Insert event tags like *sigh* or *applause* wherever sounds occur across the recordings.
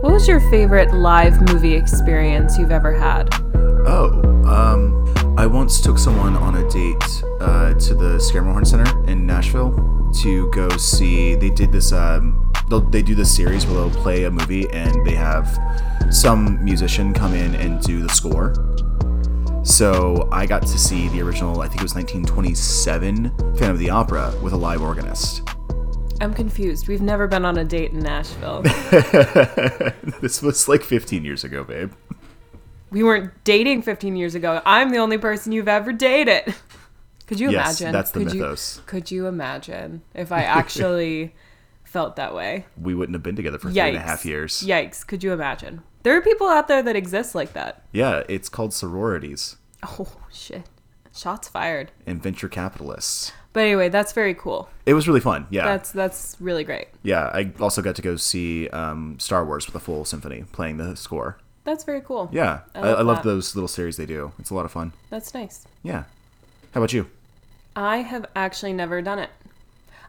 What was your favorite live movie experience you've ever had? Oh, um, I once took someone on a date uh, to the Schermerhorn Center in Nashville to go see. They did this. Um, they'll, they do this series where they'll play a movie and they have some musician come in and do the score. So I got to see the original. I think it was 1927 Phantom of the Opera with a live organist. I'm confused. We've never been on a date in Nashville. *laughs* *laughs* this was like 15 years ago, babe. we weren't dating 15 years ago. I'm the only person you've ever dated. *laughs* Could you Yes, imagine? that's the could mythos. You, could you imagine if I actually felt that way? We wouldn't have been together for three Yikes. and a half years. Yikes. Could you imagine? There are people out there that exist like that. Yeah, it's called sororities Oh, shit. Shots fired. and venture capitalists. But anyway, that's very cool. It was really fun. Yeah. That's that's really great. yeah, I also got to go see um, Star Wars with a full symphony playing the score. That's very cool. Yeah, I, love I love those little series they do. It's a lot of fun. That's nice. Yeah. How about you? I have actually never done it.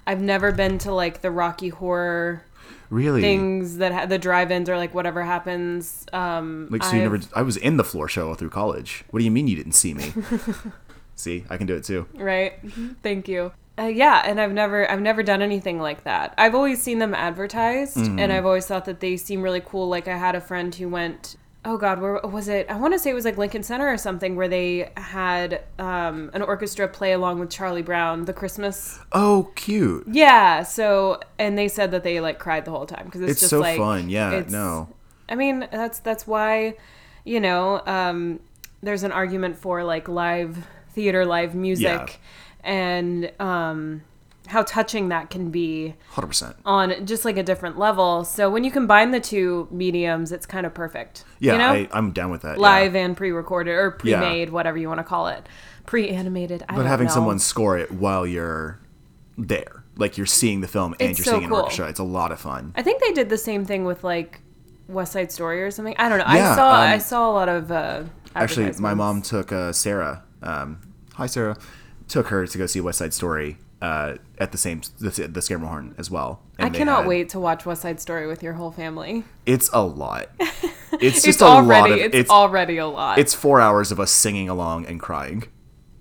I've never been to like the Rocky Horror Really? things that ha- the drive-ins or like whatever happens. Um, like, so you never? I've- I was in the floor show through college. What do you mean you didn't see me? *laughs* see, I can do it too. right? *laughs* Thank you. Uh, yeah, and I've never I've never done anything like that. I've always seen them advertised, Mm-hmm. and I've always thought that they seem really cool. Like I had a friend who went. Oh God, where was it? I want to say it was like Lincoln Center or something, where they had um, an orchestra play along with Charlie Brown, the Christmas. Oh, cute. Yeah. So, and they said that they like cried the whole time because it's, It's just so like fun. Yeah, no. I mean, that's that's why, you know, um, there's an argument for like live theater, live music, and um, how touching that can be Hundred percent. on just like a different level. So when you combine the two mediums, it's kind of perfect. Yeah, you know, I, I'm down with that. yeah. live and pre-recorded or pre-made, whatever you want to call it, pre-animated. I but having know. someone score it while you're there, like you're seeing the film and It's you're so seeing an cool. orchestra, it's a lot of fun. I think they did the same thing with like West Side Story or something. I don't know. Yeah, I saw um, I saw a lot of uh, Actually, my mom took uh, Sarah. Um, hi, Sarah. Took her to go see West Side Story uh, at the same the, the Schermerhorn as well. I cannot had- wait to watch West Side Story with your whole family. It's a lot. *laughs* It's just It's a already lot of it's, it's already a lot. it's four hours of us singing along and crying.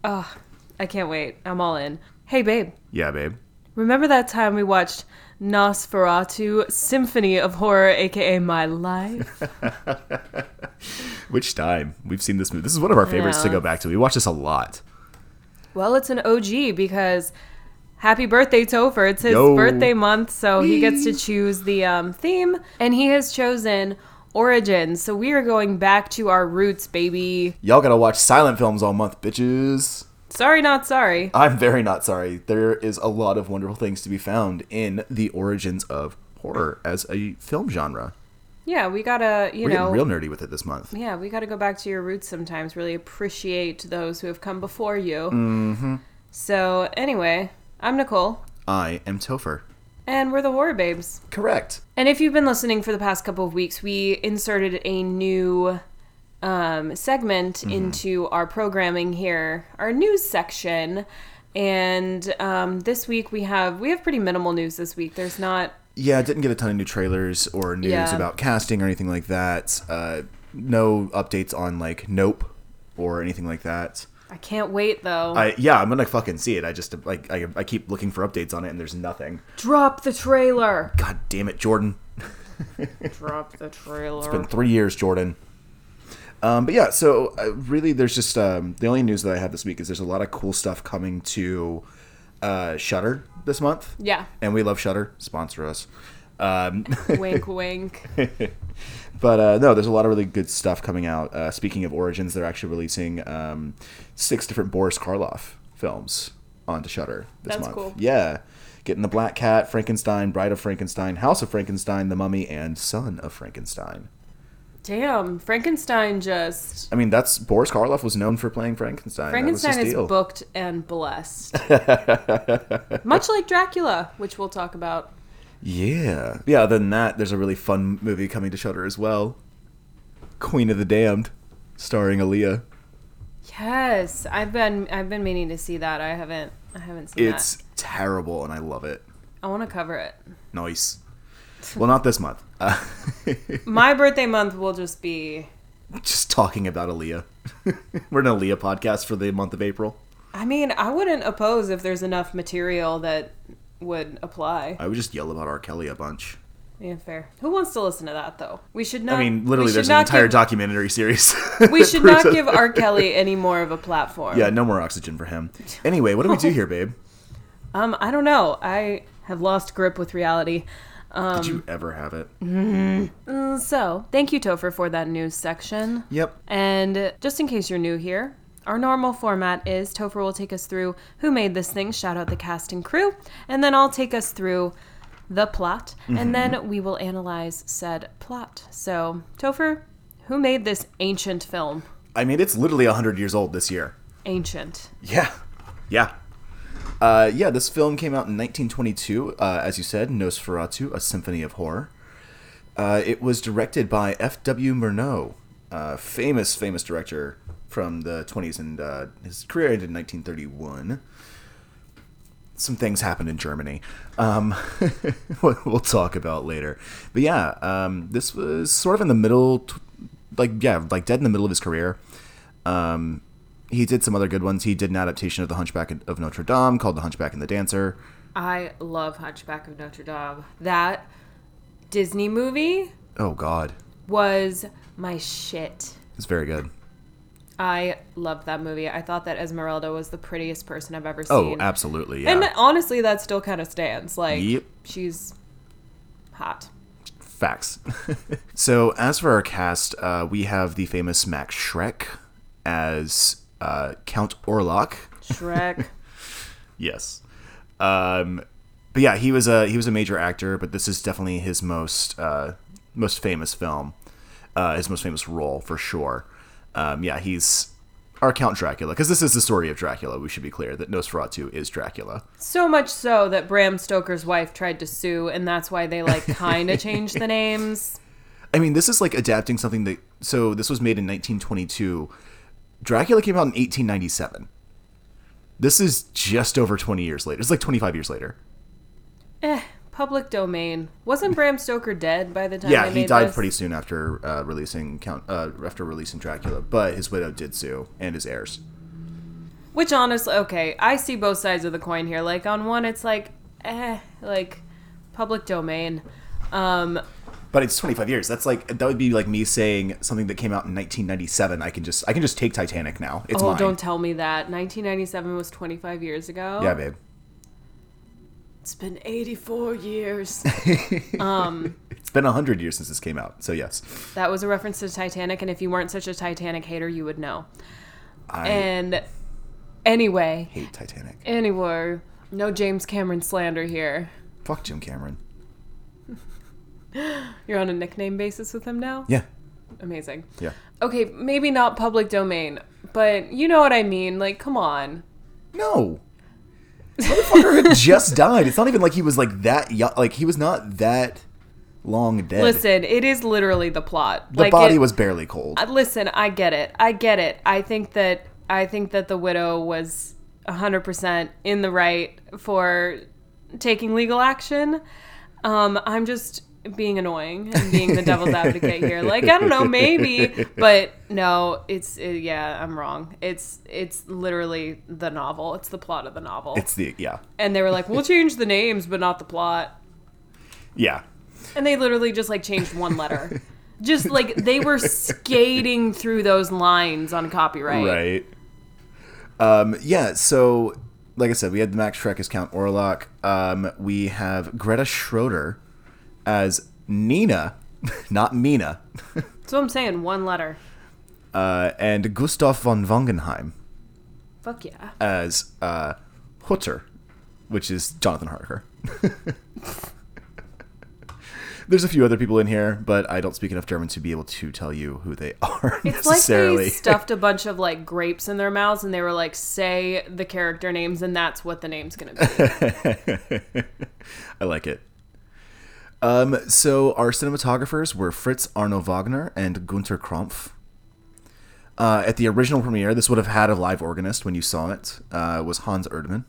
I can't wait. I'm all in. Hey babe, Yeah, babe. remember that time we watched Nosferatu Symphony of Horror, aka My Life? *laughs* Which time we've seen this movie? This is one of our favorites to go back to. We watch this a lot. well, it's an OG because happy birthday Topher. It's his Yo. birthday month, so he gets to choose the um, theme, and he has chosen Origins. So we are going back to our roots, baby. Y'all gotta watch silent films all month, bitches. Sorry, not sorry. I'm very not sorry. There is a lot of wonderful things to be found in the origins of horror as a film genre. Yeah, we gotta, you We're know, real nerdy with it this month. Yeah, we got to go back to your roots sometimes. Really appreciate those who have come before you. Mm-hmm. So, anyway, I'm Nicole, I am Topher. and we're the Horror Babes. Correct. And if you've been listening for the past couple of weeks, we inserted a new um, segment Mm-hmm. into our programming here, our news section. And um, this week we have we have pretty minimal news this week. There's not Yeah, I didn't get a ton of new trailers or news Yeah. about casting or anything like that. Uh, no updates on like Nope or anything like that. I can't wait though. I yeah, I'm gonna fucking see it. I just like I, I keep looking for updates on it and there's nothing. Drop the trailer. God damn it, Jordan. *laughs* Drop the trailer. It's been three years, Jordan. Um, but yeah, so uh, really, there's just um, the only news that I have this week is there's a lot of cool stuff coming to uh, Shudder this month. yeah. and we love Shudder. Sponsor us. Um, *laughs* wink, *laughs* wink. but uh, no, there's a lot of really good stuff coming out. Uh, speaking of Origins, they're actually releasing um, six different Boris Karloff films onto Shudder this That's month. cool. Yeah, getting the Black Cat, Frankenstein, Bride of Frankenstein, House of Frankenstein, The Mummy, and Son of Frankenstein. Damn, Frankenstein just I mean, that's Boris Karloff was known for playing Frankenstein. Frankenstein is deal. booked and blessed. *laughs* Much like Dracula, which we'll talk about. Yeah, yeah. Other than that, there's a really fun movie coming to Shudder as well. Queen of the Damned, starring Aaliyah. Yes, I've been I've been meaning to see that. I haven't I haven't seen It's that. terrible, and I love it. I want to cover it. Nice. Well, not this month. Uh, *laughs* My birthday month will just be. just talking about Aaliyah. *laughs* We're an Aaliyah podcast for the month of April. I mean, I wouldn't oppose if there's enough material that would apply. I would just yell about R. Kelly a bunch. Yeah, fair. Who wants to listen to that though? We should not. I mean, literally, there's an entire give- documentary series. *laughs* We should not give R. Kelly any more of a platform. Yeah, no more oxygen for him. Anyway, what do we do here, babe? Um, I don't know. I have lost grip with reality. Um, Did you ever have it? Mm, So, thank you, Topher, for that news section. Yep. And just in case you're new here, our normal format is Topher will take us through who made this thing, shout out the cast and crew, and then I'll take us through the plot, and then we will analyze said plot. So, Topher, who made this ancient film? I mean, it's literally 100 years old this year. Ancient. Yeah. Yeah. Uh, yeah, this film came out in 1922, uh, as you said, Nosferatu, A Symphony of Horror. Uh, it was directed by F.W. Murnau, uh, famous, famous director from the 20s, and uh, his career ended in 1931. Some things happened in Germany. Um, *laughs* we'll we'll talk about later. But yeah, um, this was sort of in the middle, like, yeah, like dead in the middle of his career. Um, he did some other good ones. He did an adaptation of The Hunchback of Notre Dame called The Hunchback and the Dancer. I love Hunchback of Notre Dame. That Disney movie Oh God, was my shit. it's very good. I loved that movie. I thought that Esmeralda was the prettiest person I've ever seen. Oh, absolutely, yeah. And honestly, that still kind of stands. Like, Yep. she's hot. Facts. *laughs* so, as for our cast, uh, we have the famous Max Schreck as uh, Count Orlok. Shrek. *laughs* Yes. Um, but yeah, he was a he was a major actor, but this is definitely his most uh, most famous film, uh, his most famous role for sure. Um, yeah, he's our Count Dracula because this is the story of Dracula. We should be clear that Nosferatu is Dracula. so much so that Bram Stoker's wife tried to sue, and that's why they, like, kind of *laughs* changed the names. I mean, this is like adapting something that. So this was made in 1922. Dracula came out in 1897. This is just over 20 years later. It's like 25 years later. Eh, public domain. Wasn't Bram Stoker dead by the time Yeah, he died this? pretty soon after uh, releasing Count uh, after releasing Dracula, but his widow did sue and his heirs. Which honestly, okay, I see both sides of the coin here. Like on one, it's like, eh, like public domain. Um, But it's 25 years. That's like that would be like me saying something that came out in 1997. I can just I can just take Titanic now. It's oh, mine. don't tell me that. 1997 was 25 years ago. yeah, babe. It's been 84 years. *laughs* um, It's been 100 years since this came out. So yes, that was a reference to Titanic, and if you weren't such a Titanic hater, you would know. I And anyway, hate Titanic. anyway, no James Cameron slander here. Fuck Jim Cameron. *gasps* You're on a nickname basis with him now? Yeah, Amazing. yeah. Okay, maybe not public domain, but you know what I mean. Like, come on. No. *laughs* Motherfucker had just died. It's not even like he was like that young. Like he was not that long dead. Listen, it is literally the plot. the like body it- was barely cold. Uh, Listen, I get it. I get it. I think that I think that the widow was 100% in the right for taking legal action. Um, I'm just being annoying and being the devil's advocate here. Like, I don't know, maybe, but no, it's uh, yeah, I'm wrong. It's it's literally the novel. It's the plot of the novel. It's the yeah, and they were like, "We'll change the names, but not the plot." yeah. And they literally just like changed one letter. just like they were skating through those lines on copyright. Right. Um, yeah, so like I said, we had the Max Schreck as Count Orlok. Um, we have Greta Schroeder as Nina, *laughs* not Mina, That's what I'm saying. One letter. uh, and Gustav von Wangenheim Fuck yeah. as uh, Hutter, which is Jonathan Harker. *laughs* There's a few other people in here, but I don't speak enough German to be able to tell you who they *laughs* are It's like they stuffed a bunch of like grapes in their mouths and they were like, say the character names and that's what the name's gonna be. I like it. Um, so our cinematographers were Fritz Arno Wagner and Gunter Krampf. Uh, at the original premiere, this would have had a live organist when you saw it. Uh, was Hans Erdmann.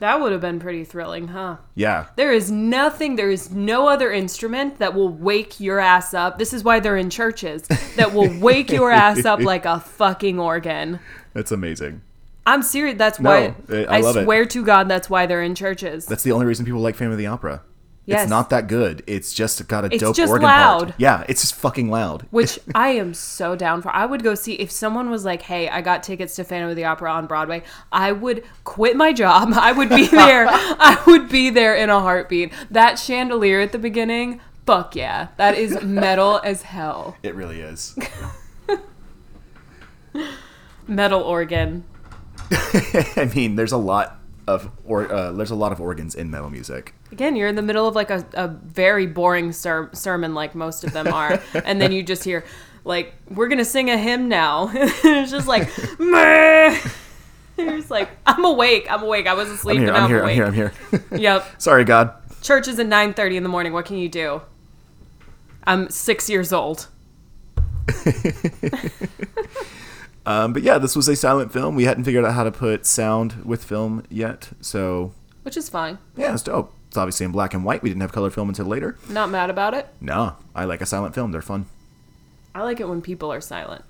That would have been pretty thrilling, huh? Yeah. There is nothing, there is no other instrument that will wake your ass up. This is why they're in churches, that will wake your ass up *laughs* like a fucking organ. That's amazing. I'm serious. That's why I- I, I love it. swear to God, that's why they're in churches. That's the only reason people like Phantom of the Opera. Yes. It's not that good. It's just got a It's dope just organ loud. part. Yeah, it's just fucking loud. *laughs* Which I am so down for. I would go see if someone was like, "Hey, I got tickets to Phantom of the Opera on Broadway." I would quit my job. *laughs* I would be there. I would be there in a heartbeat. That chandelier at the beginning, fuck yeah, that is metal *laughs* as hell. It really is. Metal organ. I mean, there's a lot of or uh, there's a lot of organs in metal music. Again, you're in the middle of like a, a very boring ser- sermon, like most of them are, *laughs* and then you just hear, like, "We're gonna sing a hymn now." *laughs* it's just like, meh. *laughs* You're like, I'm awake. I'm awake. I was asleep, I'm here. I'm now here. I'm I'm awake. here. I'm here. Yep. Sorry, God. Church is at 9:30 in the morning. What can you do? I'm six years old. Um, but yeah, this was a silent film. We hadn't figured out how to put sound with film yet, so Which is fine. yeah, it's dope. It's obviously in black and white. We didn't have color film until later. Not mad about it. No, I like a silent film. They're fun. I like it when people are silent.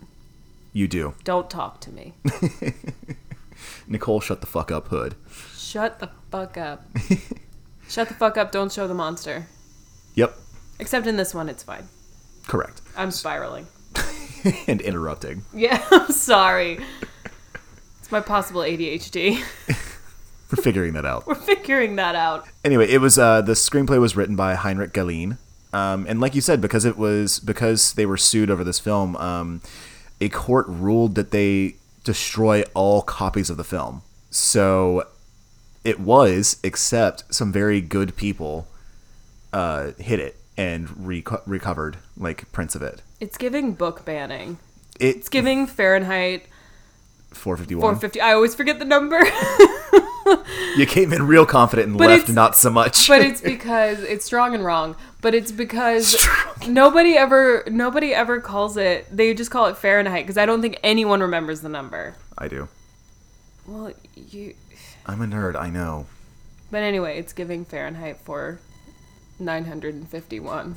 You do. Don't talk to me. *laughs* Nicole, shut the fuck up, Hood. Shut the fuck up. *laughs* Shut the fuck up. Don't show the monster. Yep, Except in this one, it's fine. correct. I'm spiraling. *laughs* and interrupting. Yeah, *laughs* I'm sorry. It's my possible ADHD. *laughs* We're figuring that out. We're figuring that out. Anyway, it was uh, the screenplay was written by Heinrich Galeen, um, and like you said, because it was because they were sued over this film, um, a court ruled that they destroy all copies of the film. So it was, except some very good people uh, hid it and reco- recovered like prints of it. It's giving book banning. It's It's giving Fahrenheit 451. 450. I always forget the number. *laughs* You came in real confident and But left not so much. but it's *laughs* because it's strong and wrong. But it's because nobody ever nobody ever calls it. They just call it Fahrenheit because I don't think anyone remembers the number. I do. Well, you. I'm a nerd. I know. But anyway, it's giving Fahrenheit for 951.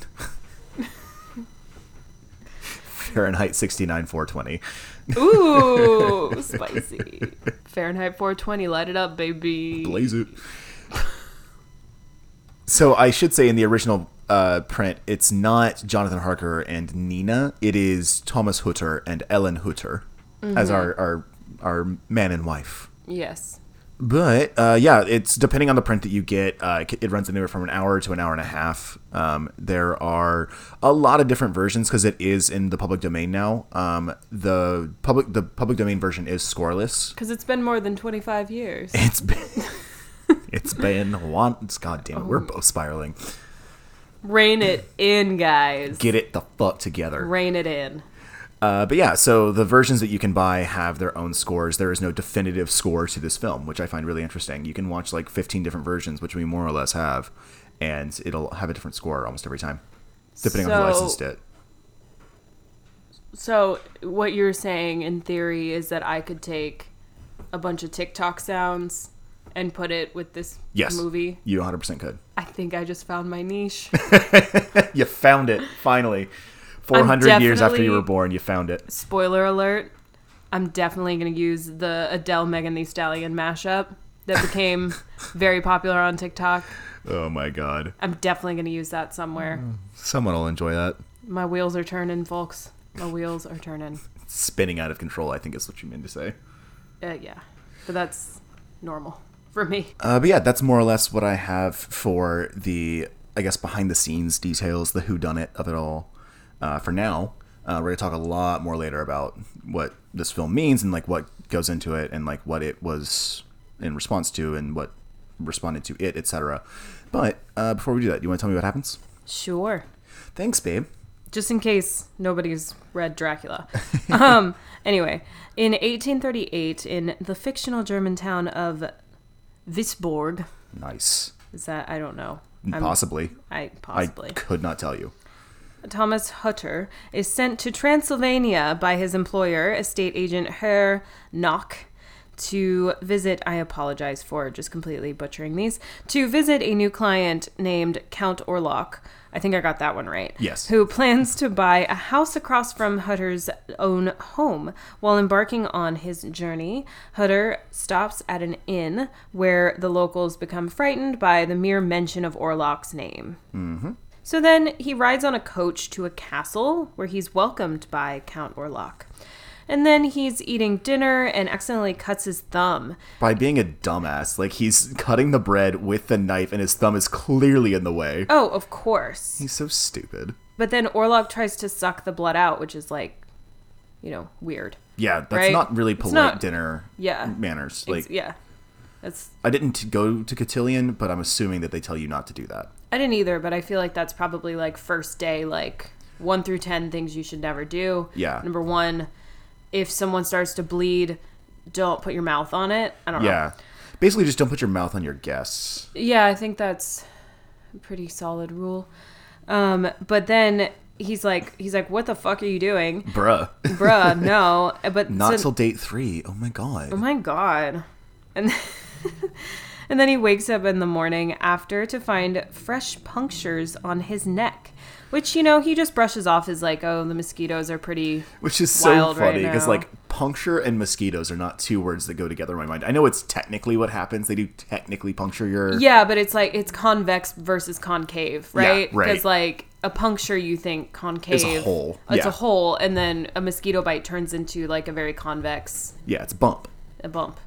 Fahrenheit 69 420. Ooh, *laughs* spicy. Fahrenheit 420, light it up, baby. Blaze it. So I should say in the original uh, print, it's not Jonathan Harker and Nina. It is Thomas Hutter and Ellen Hutter as our, our our man and wife. Yes. But uh, yeah, it's depending on the print that you get. Uh, it runs anywhere from an hour to an hour and a half. Um, there are a lot of different versions because it is in the public domain now. Um, the public the public domain version is scoreless. *laughs* Because it's been more than 25 years. It's been *laughs* it's been once. God damn it, we're both spiraling. Rein it in, guys. Get it the fuck together. Rein it in. Uh, but yeah, so the versions that you can buy have their own scores. There is no definitive score to this film, which I find really interesting. You can watch like 15 different versions, which we more or less have, and it'll have a different score almost every time, depending on who So- licensed it. So, what you're saying in theory is that I could take a bunch of TikTok sounds and put it with this Yes, movie. you 100% could. I think I just found my niche. *laughs* you found it finally. 400 years after you were born, you found it. Spoiler alert. I'm definitely going to use the Adele Megan Thee Stallion mashup that became *laughs* very popular on TikTok. Oh my god, I'm definitely going to use that somewhere. someone will enjoy that. My wheels are turning, folks. My wheels are turning. Spinning out of control, I think is what you mean to say. Uh, yeah. But that's normal for me. Uh, but yeah, that's more or less what I have for the, I guess, behind the scenes details, the who done it of it all. Uh, for now, uh, we're gonna talk a lot more later about what this film means and like what goes into it and like what it was in response to and what responded to it, etc. But uh, before we do that, you want to tell me what happens? Sure. Thanks, babe. just in case nobody's read Dracula. *laughs* um, anyway, in 1838, in the fictional German town of Wisborg, Nice. is that I don't know. I'm- Possibly. I possibly. I could not tell you. Thomas Hutter is sent to Transylvania by his employer, estate agent Herr Knock, to visit. I apologize for just completely butchering these. To visit a new client named Count Orlok. I think I got that one right. Yes. Who plans to buy a house across from Hutter's own home. While embarking on his journey, Hutter stops at an inn where the locals become frightened by the mere mention of Orlok's name. Mm-hmm. So then he rides on a coach to a castle where he's welcomed by Count Orlok. And then he's eating dinner and accidentally cuts his thumb. By being a dumbass, like he's cutting the bread with the knife and his thumb is clearly in the way. Oh, of course. He's so stupid. But then Orlok tries to suck the blood out, which is like, you know, weird. Yeah, that's Right? not really polite not- dinner Yeah. manners. It's- Like yeah. That's I didn't go to Cotillion, but I'm assuming that they tell you not to do that. I didn't either, but I feel like that's probably like first day, like one through 10 things you should never do. Yeah. Number one, if someone starts to bleed, don't put your mouth on it. I don't know. Yeah. Basically just don't put your mouth on your guests. Yeah, I think that's a pretty solid rule. Um, but then he's like, he's like, what the fuck are you doing? Bruh. Bruh, *laughs* no. But Not so- till date three. Oh my god. Oh my god. And *laughs* *laughs* and then he wakes up in the morning after to find fresh punctures on his neck, which you know he just brushes off as like, oh, the mosquitoes are pretty. Which is so right funny because now. like puncture and mosquitoes are not two words that go together in my mind. I know it's technically what happens. They do technically puncture your Yeah, but it's like it's convex versus concave, Yeah, right? right. Because like a puncture, you think concave, It's a hole, oh, It's yeah. a hole, and then a mosquito bite turns into like a very convex Yeah, it's bump. a bump.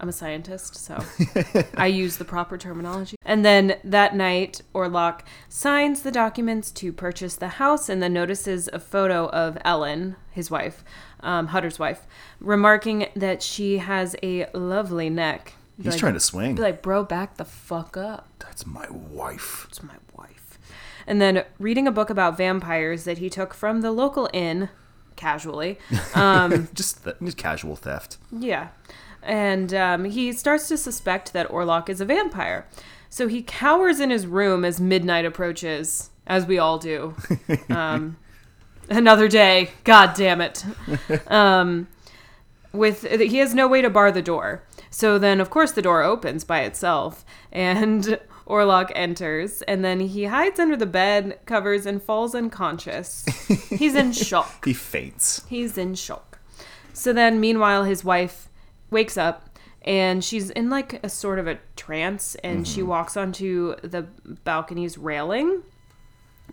I'm a scientist, so *laughs* I use the proper terminology. And then that night, Orlok signs the documents to purchase the house and then notices a photo of Ellen, his wife, um, Hutter's wife, remarking that she has a lovely neck. Be He's like, trying to swing. be like, bro, back the fuck up. That's my wife. It's my wife. And then reading a book about vampires that he took from the local inn, casually. *laughs* Um, just, th- just casual theft. Yeah. And um, he starts to suspect that Orlok is a vampire. So he cowers in his room as midnight approaches, as we all do. *laughs* Um, another day. God damn it. *laughs* Um, with he has no way to bar the door. So then, of course, the door opens by itself, and *laughs* Orlok enters, and then he hides under the bed covers and falls unconscious. He's in shock. He faints. He's in shock. So then, meanwhile, his wife wakes up and she's in like a sort of a trance and she walks onto the balcony's railing,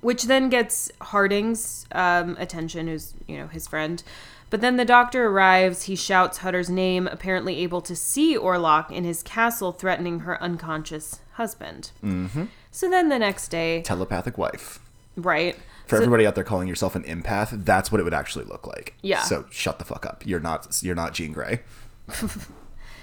which then gets Harding's um, attention, who's, you know, his friend. But then the doctor arrives. He shouts Hutter's name, apparently able to see Orlok in his castle threatening her unconscious husband. Mm-hmm. So then the next day, Telepathic wife. right? For so- everybody out there calling yourself an empath, that's what it would actually look like. Yeah. So shut the fuck up. You're not. You're not Jean Grey. *laughs*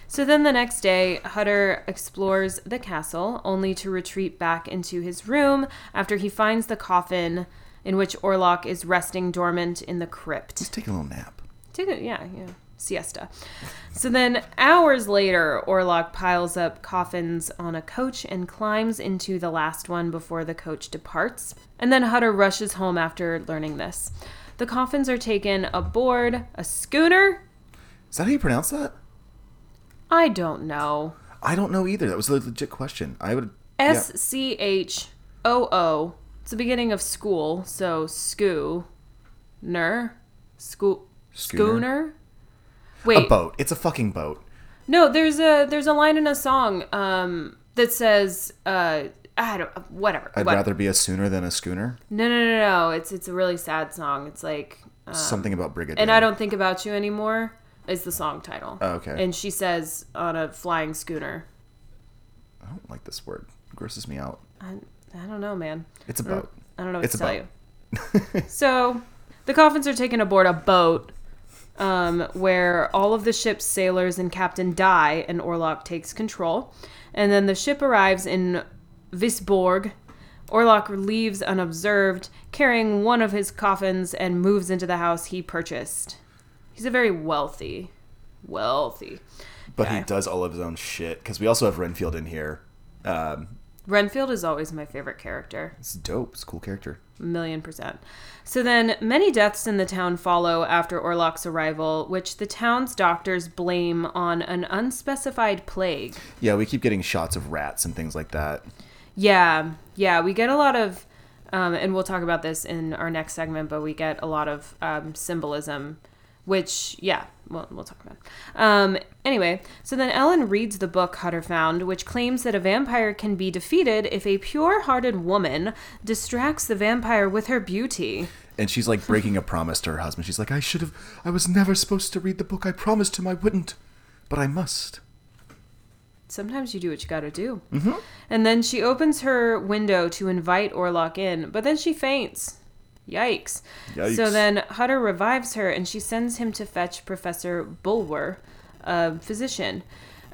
So then the next day, Hutter explores the castle, only to retreat back into his room after he finds the coffin in which Orlok is resting dormant in the crypt. Just take a little nap. Take a, yeah, yeah, siesta. So then, hours later, Orlok piles up coffins on a coach and climbs into the last one before the coach departs. And then Hutter rushes home after learning this. The coffins are taken aboard a schooner. Is that how you pronounce that? I don't know. I don't know either. That was a legit question. I would. S C H O O. It's the beginning of school, so skoo, ner, school, Schooner? schooner. Wait, A boat. It's a fucking boat. no. There's a there's a line in a song um, that says uh, I don't whatever. I'd what- rather be a sooner than a schooner. No, no, no, no. It's it's a really sad song. It's like Something about brigadier. and I don't think about you anymore is the song title. Oh, okay. And she says on a flying schooner. I don't like this word. It grosses me out. I, I don't know, man. It's a boat. I don't know what It's to tell you. *laughs* so, the coffins are taken aboard a boat um, where all of the ship's sailors and captain die, and Orlok takes control. And then the ship arrives in Wisborg. Orlok leaves unobserved, carrying one of his coffins, and moves into the house he purchased. He's a very wealthy, wealthy. But he does all of his own shit because we also have Renfield in here. Um, Renfield is always my favorite character. It's dope. It's a cool character. A million percent. So then, many deaths in the town follow after Orlok's arrival, which the town's doctors blame on an unspecified plague. Yeah, we keep getting shots of rats and things like that. Yeah, yeah, we get a lot of, um, and we'll talk about this in our next segment, but we get a lot of um, symbolism, which, yeah, we'll, we'll talk about. Um, anyway, so then Ellen reads the book Hutter found, which claims that a vampire can be defeated if a pure hearted woman distracts the vampire with her beauty. And she's like breaking a promise to her husband. She's like, I should have, I was never supposed to read the book. I promised him I wouldn't, but I must. Sometimes you do what you gotta do. Mm-hmm. And then she opens her window to invite Orlok in, but then she faints. Yikes. Yikes. So then Hutter revives her and she sends him to fetch Professor Bulwer, a physician.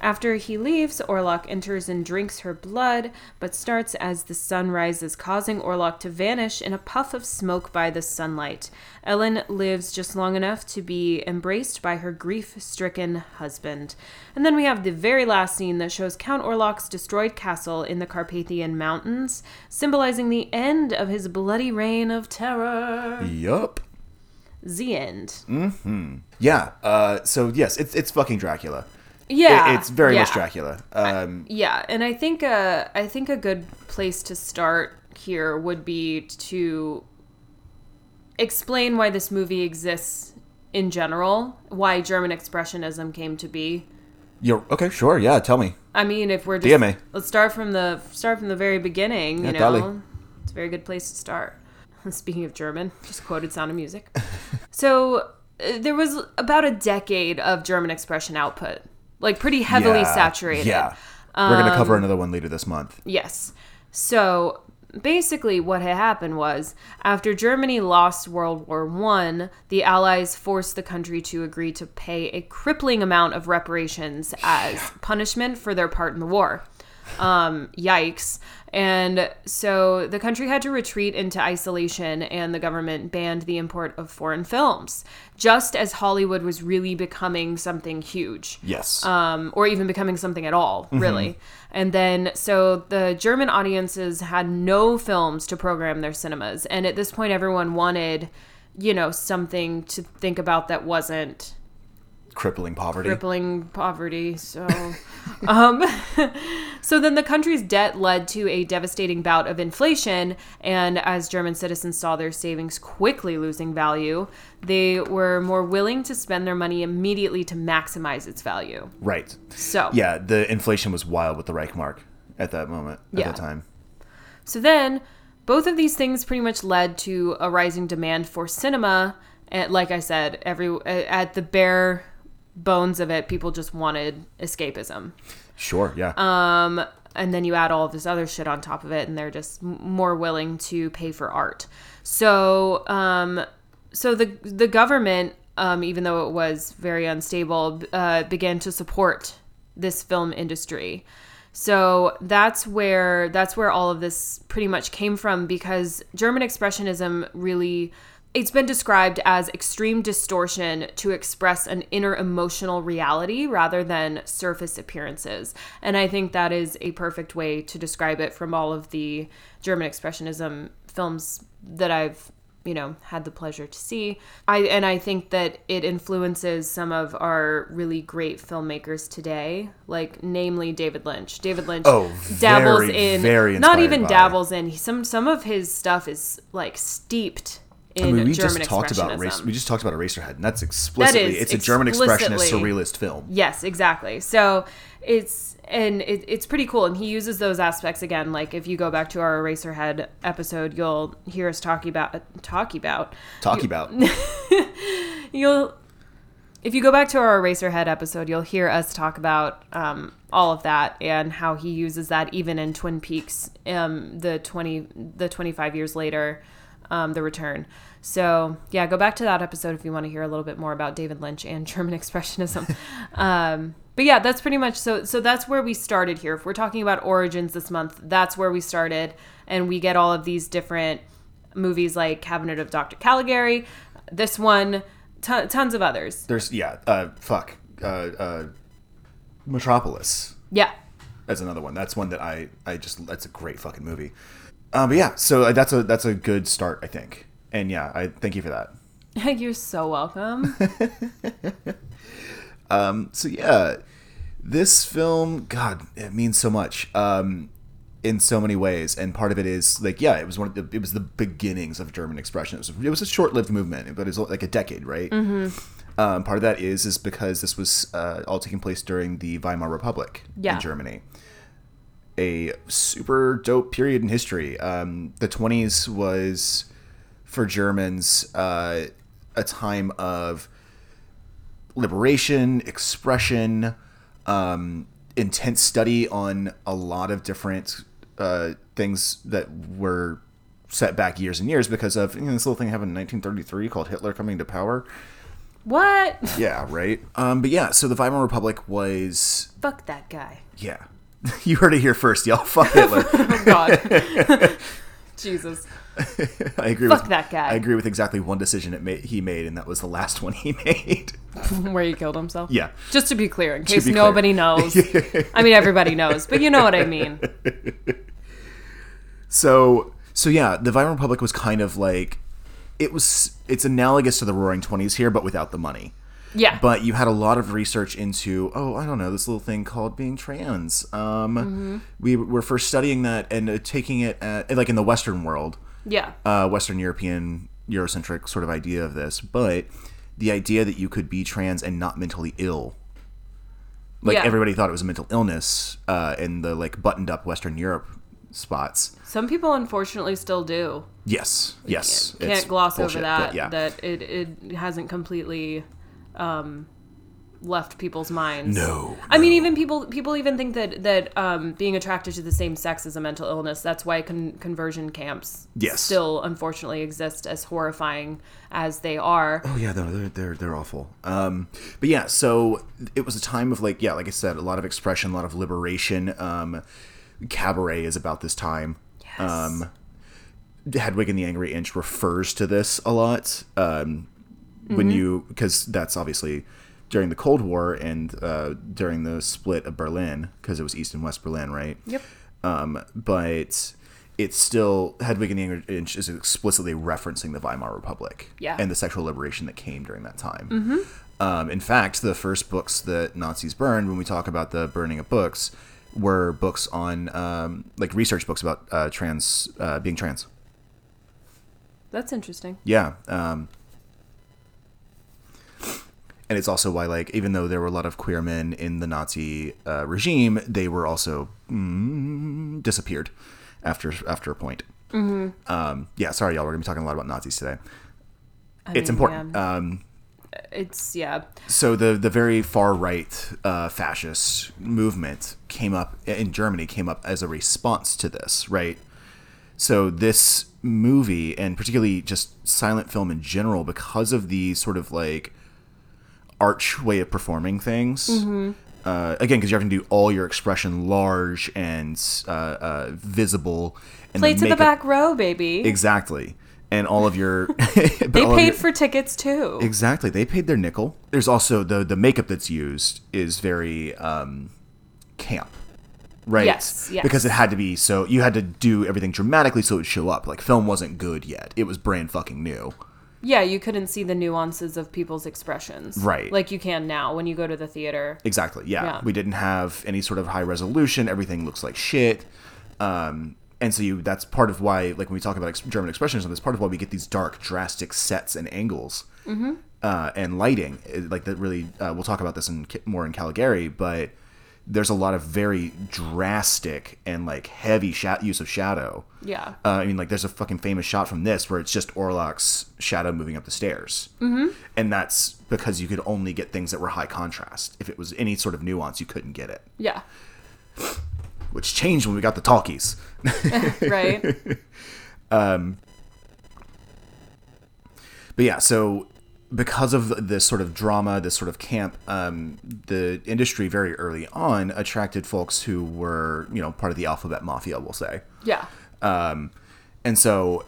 After he leaves, Orlok enters and drinks her blood, but starts as the sun rises, causing Orlok to vanish in a puff of smoke by the sunlight. Ellen lives just long enough to be embraced by her grief stricken husband. And then we have the very last scene that shows Count Orlok's destroyed castle in the Carpathian Mountains, symbolizing the end of his bloody reign of terror. Yup. The end. Mm-hmm. Yeah. Uh, so yes, it's it's fucking Dracula. Yeah. It- it's very much. Dracula. Um, Yeah, and I think uh, I think a good place to start here would be to explain why this movie exists in general, why German expressionism came to be. you're okay. Sure. Yeah. Tell me. I mean, if we're just Dígame. let's start from the start from the very beginning. You know, it's a very good place to start. *laughs* Speaking of German, just quoted Sound of Music. *laughs* so uh, there was about a decade of German expression output, like pretty heavily Yeah, saturated. Yeah. We're gonna Um, cover another one later this month. Yes. So basically, what had happened was after Germany lost World War One, the Allies forced the country to agree to pay a crippling amount of reparations as *sighs* punishment for their part in the war. Um, yikes. And so the country had to retreat into isolation, and the government banned the import of foreign films, just as Hollywood was really becoming something huge Yes. um, or even becoming something at all, really. And then, so the German audiences had no films to program their cinemas. And at this point, everyone wanted, you know, something to think about that wasn't Crippling poverty. crippling poverty. So, um, *laughs* so then the country's debt led to a devastating bout of inflation, and as German citizens saw their savings quickly losing value, they were more willing to spend their money immediately to maximize its value. right. So, Yeah. The inflation was wild with the Reichmark at that moment. At Yeah. that time. So then, both of these things pretty much led to a rising demand for cinema. And like I said, every at the bare bones of it, people just wanted escapism. Sure. Yeah. Um, and then you add all of this other shit on top of it, and they're just more willing to pay for art. So, um, so the the government, um, even though it was very unstable, uh, began to support this film industry. So that's where that's where all of this pretty much came from because German expressionism really it's been described as extreme distortion to express an inner emotional reality rather than surface appearances. And I think that is a perfect way to describe it from all of the German expressionism films that I've you know had the pleasure to see i and i think that it influences some of our really great filmmakers today like namely david lynch david lynch Oh, dabbles very, in very not even dabbles in some some of his stuff is like steeped I mean, we german just talked about race. We just talked about Eraserhead, and that's explicitly is it's a German expressionist surrealist film. Yes, exactly. So it's and it, it's pretty cool, and he uses those aspects again. Like if you go back to our Eraserhead episode, you'll hear us talking about talking about Talking about *laughs* you'll if you go back to our Eraserhead episode, you'll hear us talk about um, all of that and how he uses that even in Twin Peaks, um, the twenty the twenty five years later, um, the return. So yeah, go back to that episode if you want to hear a little bit more about David Lynch and *laughs* German expressionism. um, but yeah, that's pretty much so. So that's where we started here. If we're talking about origins this month, that's where we started, and we get all of these different movies like Cabinet of Dr. Caligari, this one, ton tons of others. there's yeah. Uh, fuck. Uh, uh, Metropolis. Yeah. that's another one. That's one that I I just that's a great fucking movie. Um, but yeah, so uh, that's a that's a good start, I think. And yeah, I thank you for that. *laughs* You're so welcome. *laughs* um, So yeah, this film, God, it means so much. Um, in so many ways, and part of it is like, yeah, it was one of the, it was the beginnings of German expression. It was, it was a short-lived movement, but it's like a decade, right? Mm-hmm. Um, part of that is is because this was uh, all taking place during the Weimar Republic Yeah. in Germany. A super dope period in history. Um, the twenties was for Germans uh, a time of liberation, expression, um, intense study on a lot of different uh, things that were set back years and years because of you know, this little thing happened in 1933 called Hitler coming to power. what? Yeah, right. Um, but yeah, so the Weimar Republic was Fuck that guy. yeah. *laughs* you heard it here first, y'all. Fuck Hitler. *laughs* Oh God. *laughs* Jesus. I agree. Fuck with, that guy. I agree with exactly one decision it made, he made, and that was the last one he made. Where he killed himself. yeah. Just to be clear, in case be clear. nobody knows. I mean, everybody knows, but you know what I mean. So so yeah, the Weimar Republic was kind of like it was it's analogous to the Roaring Twenties here, but without the money. Yeah. But you had a lot of research into oh I don't know this little thing called being trans. Um, Mm-hmm. We were first studying that and uh, taking it at, like in the Western world, yeah. uh, Western European Eurocentric sort of idea of this, but the idea that you could be trans and not mentally ill. Like Yeah. everybody thought it was a mental illness uh, in the like buttoned up Western Europe spots. Some people unfortunately still do. Yes, yes. Can't it's gloss bullshit, over that. yeah. That it, it hasn't completely um, left people's minds. No, I mean, even people people even think that that um, being attracted to the same sex is a mental illness. That's why con- conversion camps Yes. still unfortunately exist, as horrifying as they are. Oh yeah, no, they're they're they're awful. Um, but yeah, so it was a time of like yeah, like I said, a lot of expression, a lot of liberation. Um, cabaret is about this time. Yes. Um, Hedwig and the Angry Inch refers to this a lot. Um, when you because that's obviously during the Cold War and uh, during the split of Berlin because it was East and West Berlin, right? Yep. um, but it's still Hedwig and the Angry is explicitly referencing the Weimar Republic Yeah. and the sexual liberation that came during that time. Mm-hmm. Um, in fact, the first books that Nazis burned, when we talk about the burning of books, were books on um, like research books about uh, trans uh, being trans. That's interesting. Yeah. Um, and it's also why, like, even though there were a lot of queer men in the Nazi uh, regime, they were also mm, disappeared after after a point. Mm-hmm. Um, yeah, sorry, y'all. We're gonna be talking a lot about Nazis today. I it's mean, important. yeah. Um, it's yeah. so the the very far right uh, fascist movement came up in Germany came up as a response to this, right? So this movie and particularly just silent film in general, because of the sort of like arch way of performing things. Uh, again, because you're having to do all your expression large and uh, uh, visible, and Play to the back row, baby. exactly, and all of your *laughs* they paid for tickets too. Exactly. They paid their nickel. There's also the the makeup that's used is very um camp. Right? Yes, yes. Because it had to be so you had to do everything dramatically so it would show up. Like film wasn't good yet. It was brand fucking new. Yeah, you couldn't see the nuances of people's expressions. Right. Like you can now when you go to the theater. Exactly. Yeah. Yeah. We didn't have any sort of high resolution. Everything looks like shit. Um and so you that's part of why like when we talk about ex- German expressionism, that's part of why we get these dark drastic sets and angles. Mm-hmm. uh, and lighting. Like that really, uh, we'll talk about this in more in Caligari, but there's a lot of very drastic and like heavy sha- use of shadow. Yeah. Uh, I mean, like there's a fucking famous shot from this where it's just Orlok's shadow moving up the stairs, mm-hmm. and that's because you could only get things that were high contrast. If it was any sort of nuance, you couldn't get it, Yeah. which changed when we got the talkies. *laughs* Right. *laughs* Um. But yeah, so because of this sort of drama, this sort of camp, um, the industry very early on attracted folks who were, you know, part of the alphabet mafia, we'll say. yeah. Um, and so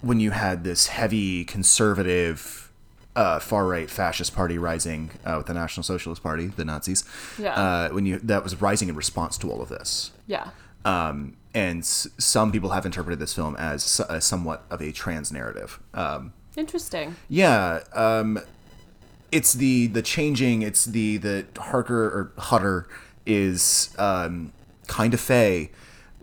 when you had this heavy conservative uh, far right fascist party rising uh, with the National Socialist Party, the Nazis. Yeah. Uh, when you that was rising in response to all of this. Yeah. Um, and s- some people have interpreted this film as, so- as somewhat of a trans narrative. Um, Interesting. yeah, um, it's the the changing. It's the the Harker or Hutter is um, kind of fey.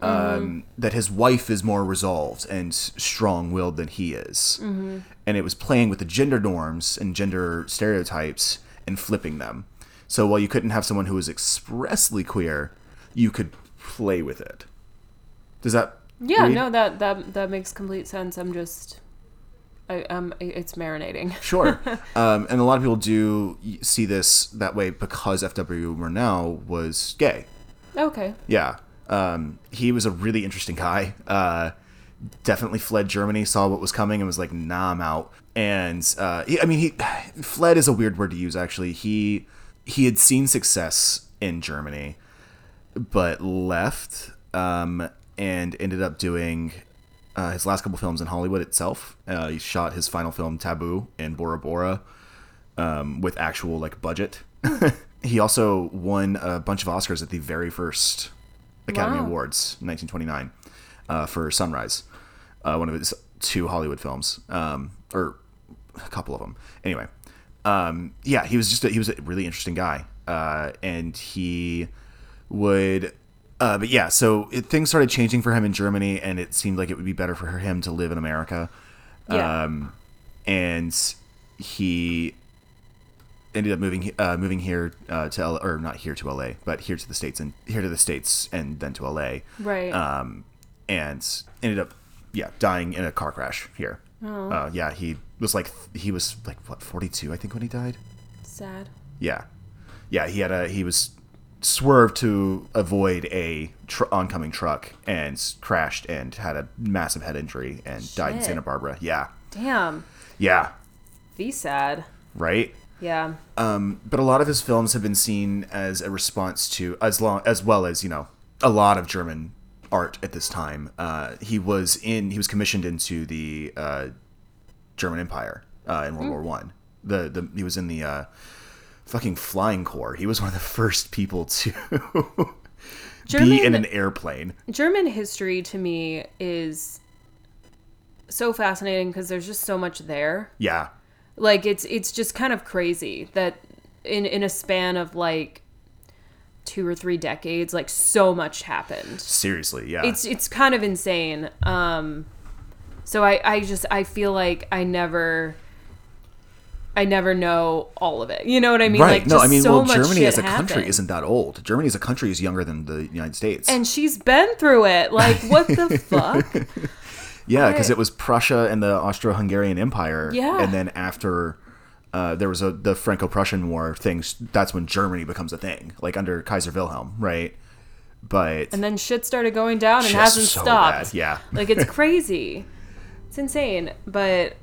Um, That his wife is more resolved and strong willed than he is, and it was playing with the gender norms and gender stereotypes and flipping them. So while you couldn't have someone who was expressly queer, you could play with it. Does that? Yeah, read? no, that that that makes complete sense. I'm just, I um, it's marinating. *laughs* Sure. um, and a lot of people do see this that way because F.W. Murnau was gay. Okay. Yeah. Um, he was a really interesting guy. Uh, definitely fled Germany, saw what was coming, and was like, nah, I'm out. And uh, he, I mean, he *sighs* fled is a weird word to use, actually. He he had seen success in Germany, but left um, and ended up doing uh, his last couple films in Hollywood itself. Uh, he shot his final film, Tabu, in Bora Bora um, with actual like budget. *laughs* he also won a bunch of Oscars at the very first Academy Wow. Awards, 1929, uh, for Sunrise, uh, one of his two Hollywood films, um, or a couple of them. Anyway, um, yeah, he was just a, he was a really interesting guy, uh, and he would. Uh, but yeah, so it, things started changing for him in Germany, and it seemed like it would be better for him to live in America. Yeah. Um, and he ended up moving uh, moving here uh, to L- or not here to LA, but here to the states and here to the states and then to LA. Right. Um, and ended up yeah dying in a car crash here. Oh. Uh, yeah, he was like he was like what 42 I think when he died. Sad. Yeah, yeah, he had a he was swerved to avoid a tr- oncoming truck and s- crashed and had a massive head injury and died in Shit. Santa Barbara. Yeah, Damn. yeah, Be sad. right. Yeah. Um, but a lot of his films have been seen as a response to as long as well as you know a lot of German art at this time. Uh, he was in he was commissioned into the uh, German Empire uh, in World War One. The the he was in the uh, fucking flying corps. He was one of the first people to *laughs* be in an airplane. German history to me is so fascinating because there's just so much there. Yeah, Like it's it's just kind of crazy that in in a span of like two or three decades, like so much happened. seriously, yeah. It's it's kind of insane. Um so I I just I feel like I never I never know all of it. You know what I mean? right. Like no, just I mean, so well, much Germany as a country isn't that old. Germany as a country is younger than the United States. and she's been through it. Like what the *laughs* fuck? Yeah, because it was Prussia and the Austro-Hungarian Empire. Yeah. And then after uh, there was a the Franco-Prussian War things, that's when Germany becomes a thing, like under Kaiser Wilhelm, right? But And then shit started going down and hasn't so stopped. bad, yeah. Like it's crazy. it's insane. But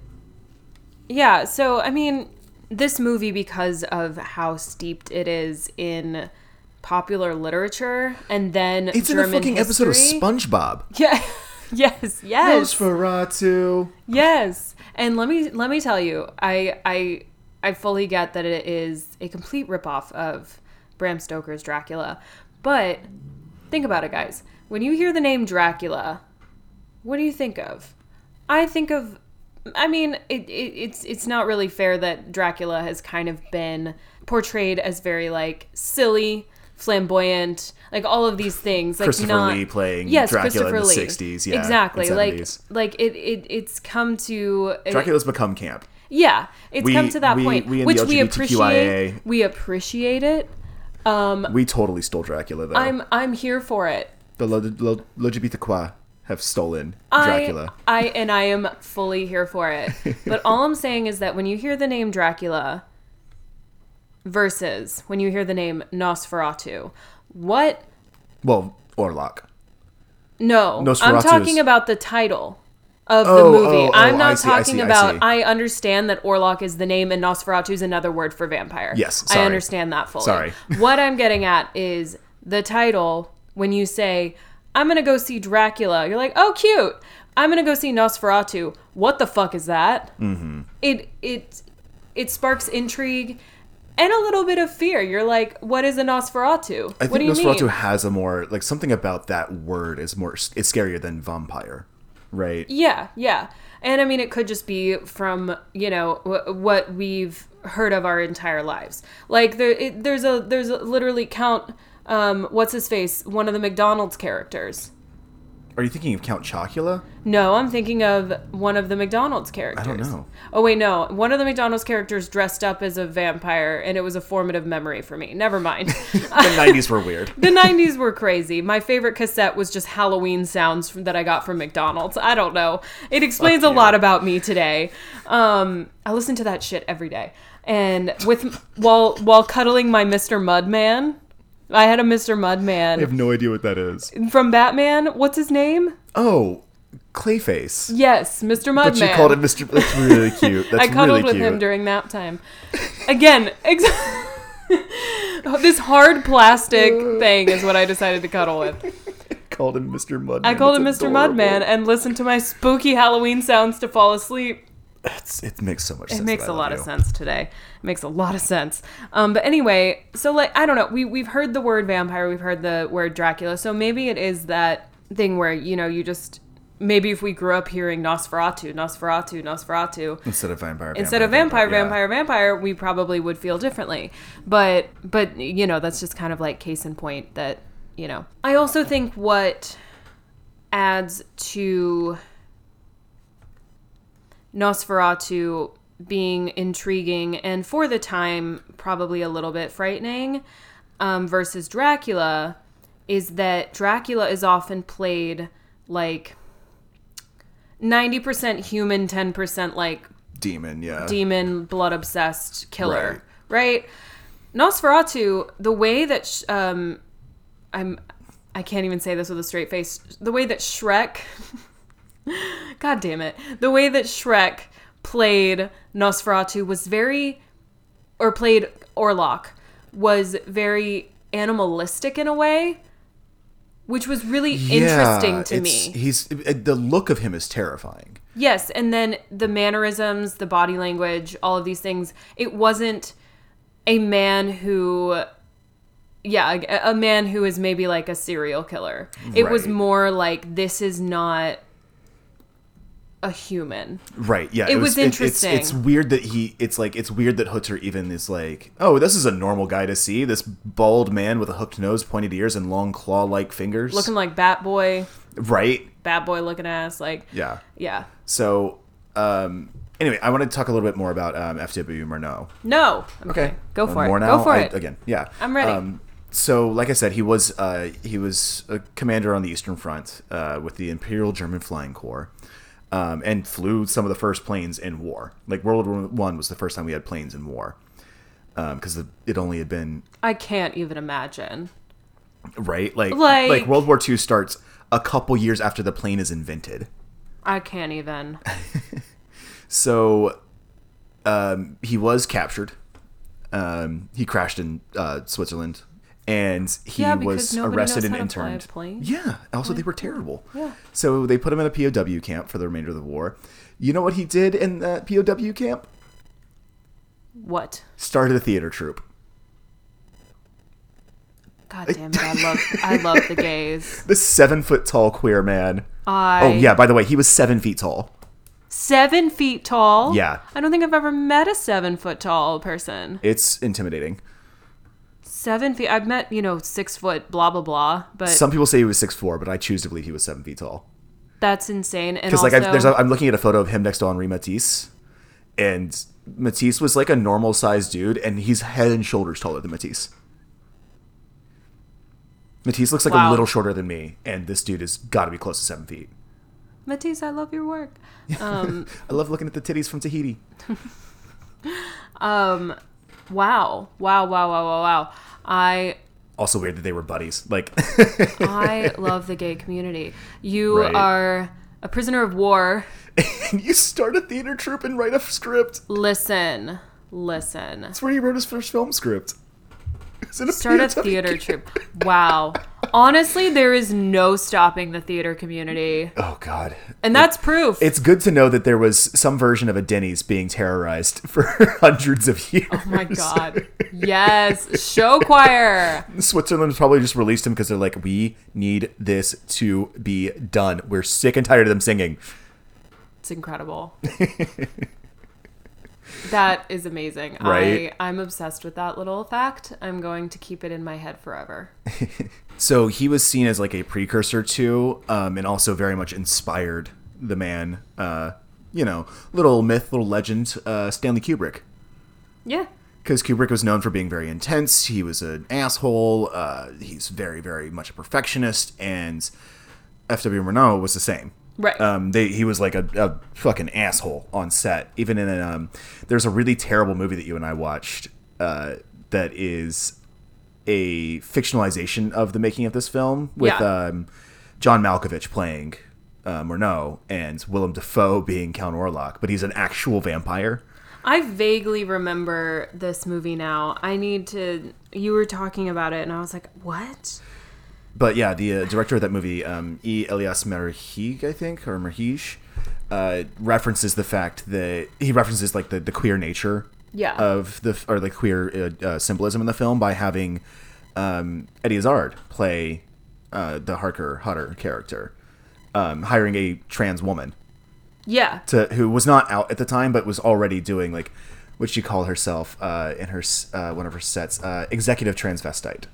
yeah, so I mean, this movie because of how steeped it is in popular literature and then it's German in a fucking episode of SpongeBob. *laughs* Yeah. yes, yes. Nosferatu. Yes. And let me let me tell you, I I I fully get that it is a complete ripoff of Bram Stoker's Dracula. But think about it, guys. When you hear the name Dracula, what do you think of? I think of I mean, it, it, it's it's not really fair that Dracula has kind of been portrayed as very like silly, flamboyant, like all of these things. Like Christopher not, Lee playing yes, Dracula in the Lee. 60s, yeah, exactly. Like 70s. like it, it it's come to Dracula's become camp. yeah, it's We- come to that we- point, we which we appreciate. We appreciate it. Um, we totally stole Dracula though. I'm I'm here for it. the Lo- Lo- LGBTQI have stolen Dracula. I and I am fully here for it. *laughs* But all I'm saying is that when you hear the name Dracula versus when you hear the name Nosferatu, what? well, Orlok. No, I'm talking is- about the title of the Oh, oh movie. oh, oh, I'm I not see, I talking see, I about. see. I, understand that Orlok is the name and Nosferatu is another word for vampire. Yes, I understand that fully. Sorry. what I'm getting at is the title. When you say, "I'm gonna go see Dracula," you're like, "Oh, cute." I'm gonna go see Nosferatu. What the fuck is that? Mm-hmm. It it it sparks intrigue and a little bit of fear. You're like, what is a Nosferatu? I what do think Nosferatu mean? has a more like something about that word is more it's scarier than vampire, right? Yeah, yeah. And I mean, it could just be from you know w- what we've heard of our entire lives. Like there, it, there's a there's a, literally count. Um, what's his face? One of the McDonald's characters. Are you thinking of Count Chocula? No, I'm thinking of one of the McDonald's characters. know. Oh wait, no. One of the McDonald's characters dressed up as a vampire, and it was a formative memory for me. Never mind. *laughs* The '90s were weird. *laughs* the 90s were crazy. My favorite cassette was just Halloween sounds from, that I got from McDonald's. I don't know. It explains a lot about me today. Um, I listen to that shit every day. And with while while cuddling my Mr. Mudman, I had a Mr. Mudman. I have no idea what that is. from Batman. What's his name? Oh, Clayface. Yes, Mr. Mudman. But you called him Mr. That's really cute. *laughs* That's I cuddled really with cute. him during nap time. Again, ex- *laughs* this hard plastic *laughs* thing is what I decided to cuddle with. called him Mr. Mudman. I called him Mr. adorable. Mudman and listened to my spooky Halloween sounds to fall asleep. It's, it makes so much sense. It makes a lot love of sense today. It makes a lot of sense. Um, but anyway, so like I don't know. We we've heard the word vampire. We've heard the word Dracula. So maybe it is that thing where you know you just maybe if we grew up hearing Nosferatu, Nosferatu, Nosferatu, Instead of vampire. instead of vampire, yeah. vampire, vampire, we probably would feel differently. But but you know, that's just kind of like case in point that, you know. I also think what adds to Nosferatu being intriguing and for the time probably a little bit frightening um, versus Dracula is that Dracula is often played like 90% human, 10% like Demon, yeah. demon, blood obsessed killer, right. Nosferatu, the way that sh- um, I'm, I can't even say this with a straight face. The way that Schreck, *laughs* God damn it, the way that Schreck played Nosferatu was very, or played Orlok, was very animalistic in a way, which was really interesting to it's- me. He's the look of him is terrifying. Yes, and then the mannerisms, the body language, all of these things. It wasn't a man who yeah, a, a man who is maybe like a serial killer. It was more like this is not a human. Right. Yeah. It was it's- interesting. it's, it's weird that he. It's like it's weird that Hutter even is like, oh, this is a normal guy to see. This bald man with a hooked nose, pointed ears, and long claw-like fingers. Looking like Bat Boy, right. Bat Boy looking ass like Yeah. yeah. So, um, anyway, I want to talk a little bit more about um, F.W. Murnau. No. Okay, Go Uh, for it. More Go for I- it. again. Yeah, I'm ready. Um, so, like I said, he was uh, he was a commander on the Eastern Front uh, with the Imperial German Flying Corps, um, and flew some of the first planes in war. Like World War One was the first time we had planes in war, because it only had been I can't even imagine. right like Like- like World War Two starts a couple years after the plane is invented. I can't even. *laughs* So um, he was captured. Um, he crashed in uh, Switzerland, and he Yeah, was arrested and how to fly a interned. Yeah. Also, they were terrible. Yeah. So they put him in a POW camp for the remainder of the war. You know what he did in that POW camp? What? Started a theater troupe. God damn it! I love I love the gays. *laughs* This seven foot tall queer man. Oh, I Oh yeah. By the way, he was seven feet tall. seven feet tall. Yeah. I don't think I've ever met a seven foot tall person. It's intimidating. Seven feet. I've met you know six foot blah blah blah, but Some people say he was six four, but I choose to believe he was seven feet tall. that's insane. And Because like I've, there's a, I'm looking at a photo of him next to Henri Matisse, and Matisse was like a normal sized dude, and he's head and shoulders taller than Matisse. Matisse looks like Wow. a little shorter than me, and this dude has got to be close to seven feet. Matisse, I love your work. *laughs* Um, I love looking at the titties from Tahiti. *laughs* um, wow, wow, wow, wow, wow, wow. I Also weird that they were buddies. Like, I *laughs* love the gay community. You Right. are a prisoner of war. you start a theater troupe and write a script. Listen, listen. That's where he wrote his first film script. It's in a Start a theater *laughs* troupe. Wow. Honestly, there is no stopping the theater community. Oh God. And that's proof. It's good to know that there was some version of a Denny's being terrorized for *laughs* hundreds of years. oh my god. Yes. Show choir. Switzerland probably just released him because they're like, we need this to be done. We're sick and tired of them singing. It's incredible. *laughs* that is amazing. Right? I, I'm obsessed with that little fact. I'm going to keep it in my head forever. *laughs* So he was seen as like a precursor to, um, and also very much inspired the man, uh, you know, little myth, little legend, uh, Stanley Kubrick. Yeah. because Kubrick was known for being very intense. He was an asshole. Uh, he's very, very much a perfectionist, and F.W. Murnau was the same. Right. Um, they, he was like a, a fucking asshole on set. Even in um, there's a really terrible movie that you and I watched uh, that is a fictionalization of the making of this film with Yeah. um, John Malkovich playing uh, Murnau and Willem Dafoe being Count Orlok, but he's an actual vampire. I vaguely remember this movie now. I need to. You were talking about it, and I was like, what? But yeah, the uh, director of that movie, um, E. Elias Merhige, I think, or Merhige, uh, references the fact that he references like the, the queer nature Yeah. of the or the queer uh, uh, symbolism in the film by having um, Eddie Izzard play uh, the Harker Hutter character, um, hiring a trans woman Yeah. to who was not out at the time but was already doing like what she called herself uh, in her uh, one of her sets, uh, executive transvestite.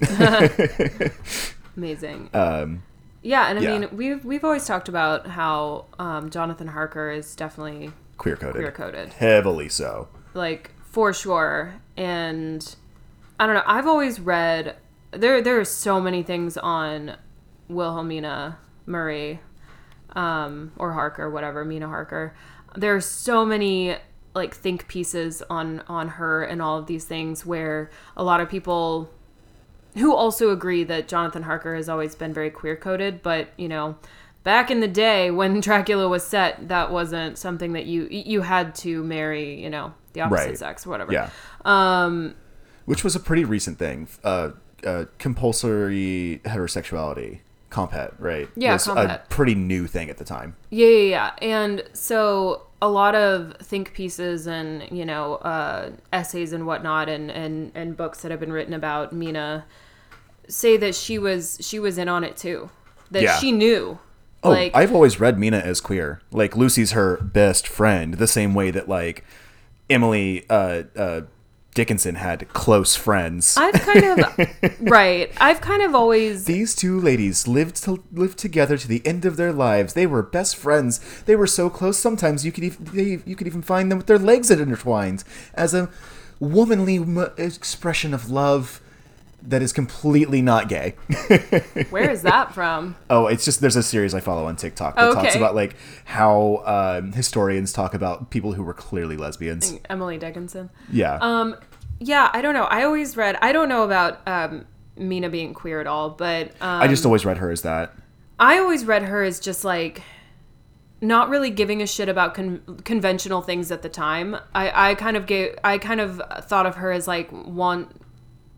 *laughs* Amazing. *laughs* Um, yeah, and I yeah. mean, we've we've always talked about how um, Jonathan Harker is definitely queer coded. queer coded, Heavily so. like for sure. And I don't know. I've always read there. There are so many things on Wilhelmina Murray, um, or Harker, whatever, Mina Harker. There are so many like think pieces on on her and all of these things where a lot of people who also agree that Jonathan Harker has always been very queer coded, but you know, back in the day when *laughs* Dracula was set, that wasn't something that you you had to marry, you know, the opposite Right. sex or whatever. Yeah. Um, Which was a pretty recent thing. Uh, uh, compulsory heterosexuality, compet, right? Yeah, was a pretty new thing at the time. Yeah, yeah, yeah. And so a lot of think pieces and you know uh, essays and whatnot, and, and and books that have been written about Mina say that she was she was in on it too. That Yeah. she knew. Oh, like I've always read Mina as queer. Like Lucy's her best friend, the same way that like Emily uh, uh, Dickinson had close friends. I've kind of *laughs* right. I've kind of always These two ladies lived to live together to the end of their lives. They were best friends. They were so close. Sometimes you could even they, you could even find them with their legs intertwined as a womanly m- expression of love that is completely not gay. *laughs* Where is that from? oh, it's just there's a series I follow on TikTok that talks about like how um, historians talk about people who were clearly lesbians. Emily Dickinson. Yeah. Um, yeah, I don't know. I always read. I don't know about um, Mina being queer at all, but um, I just always read her as that. I always read her as just like not really giving a shit about con- conventional things at the time. I, I kind of gave. I kind of thought of her as like want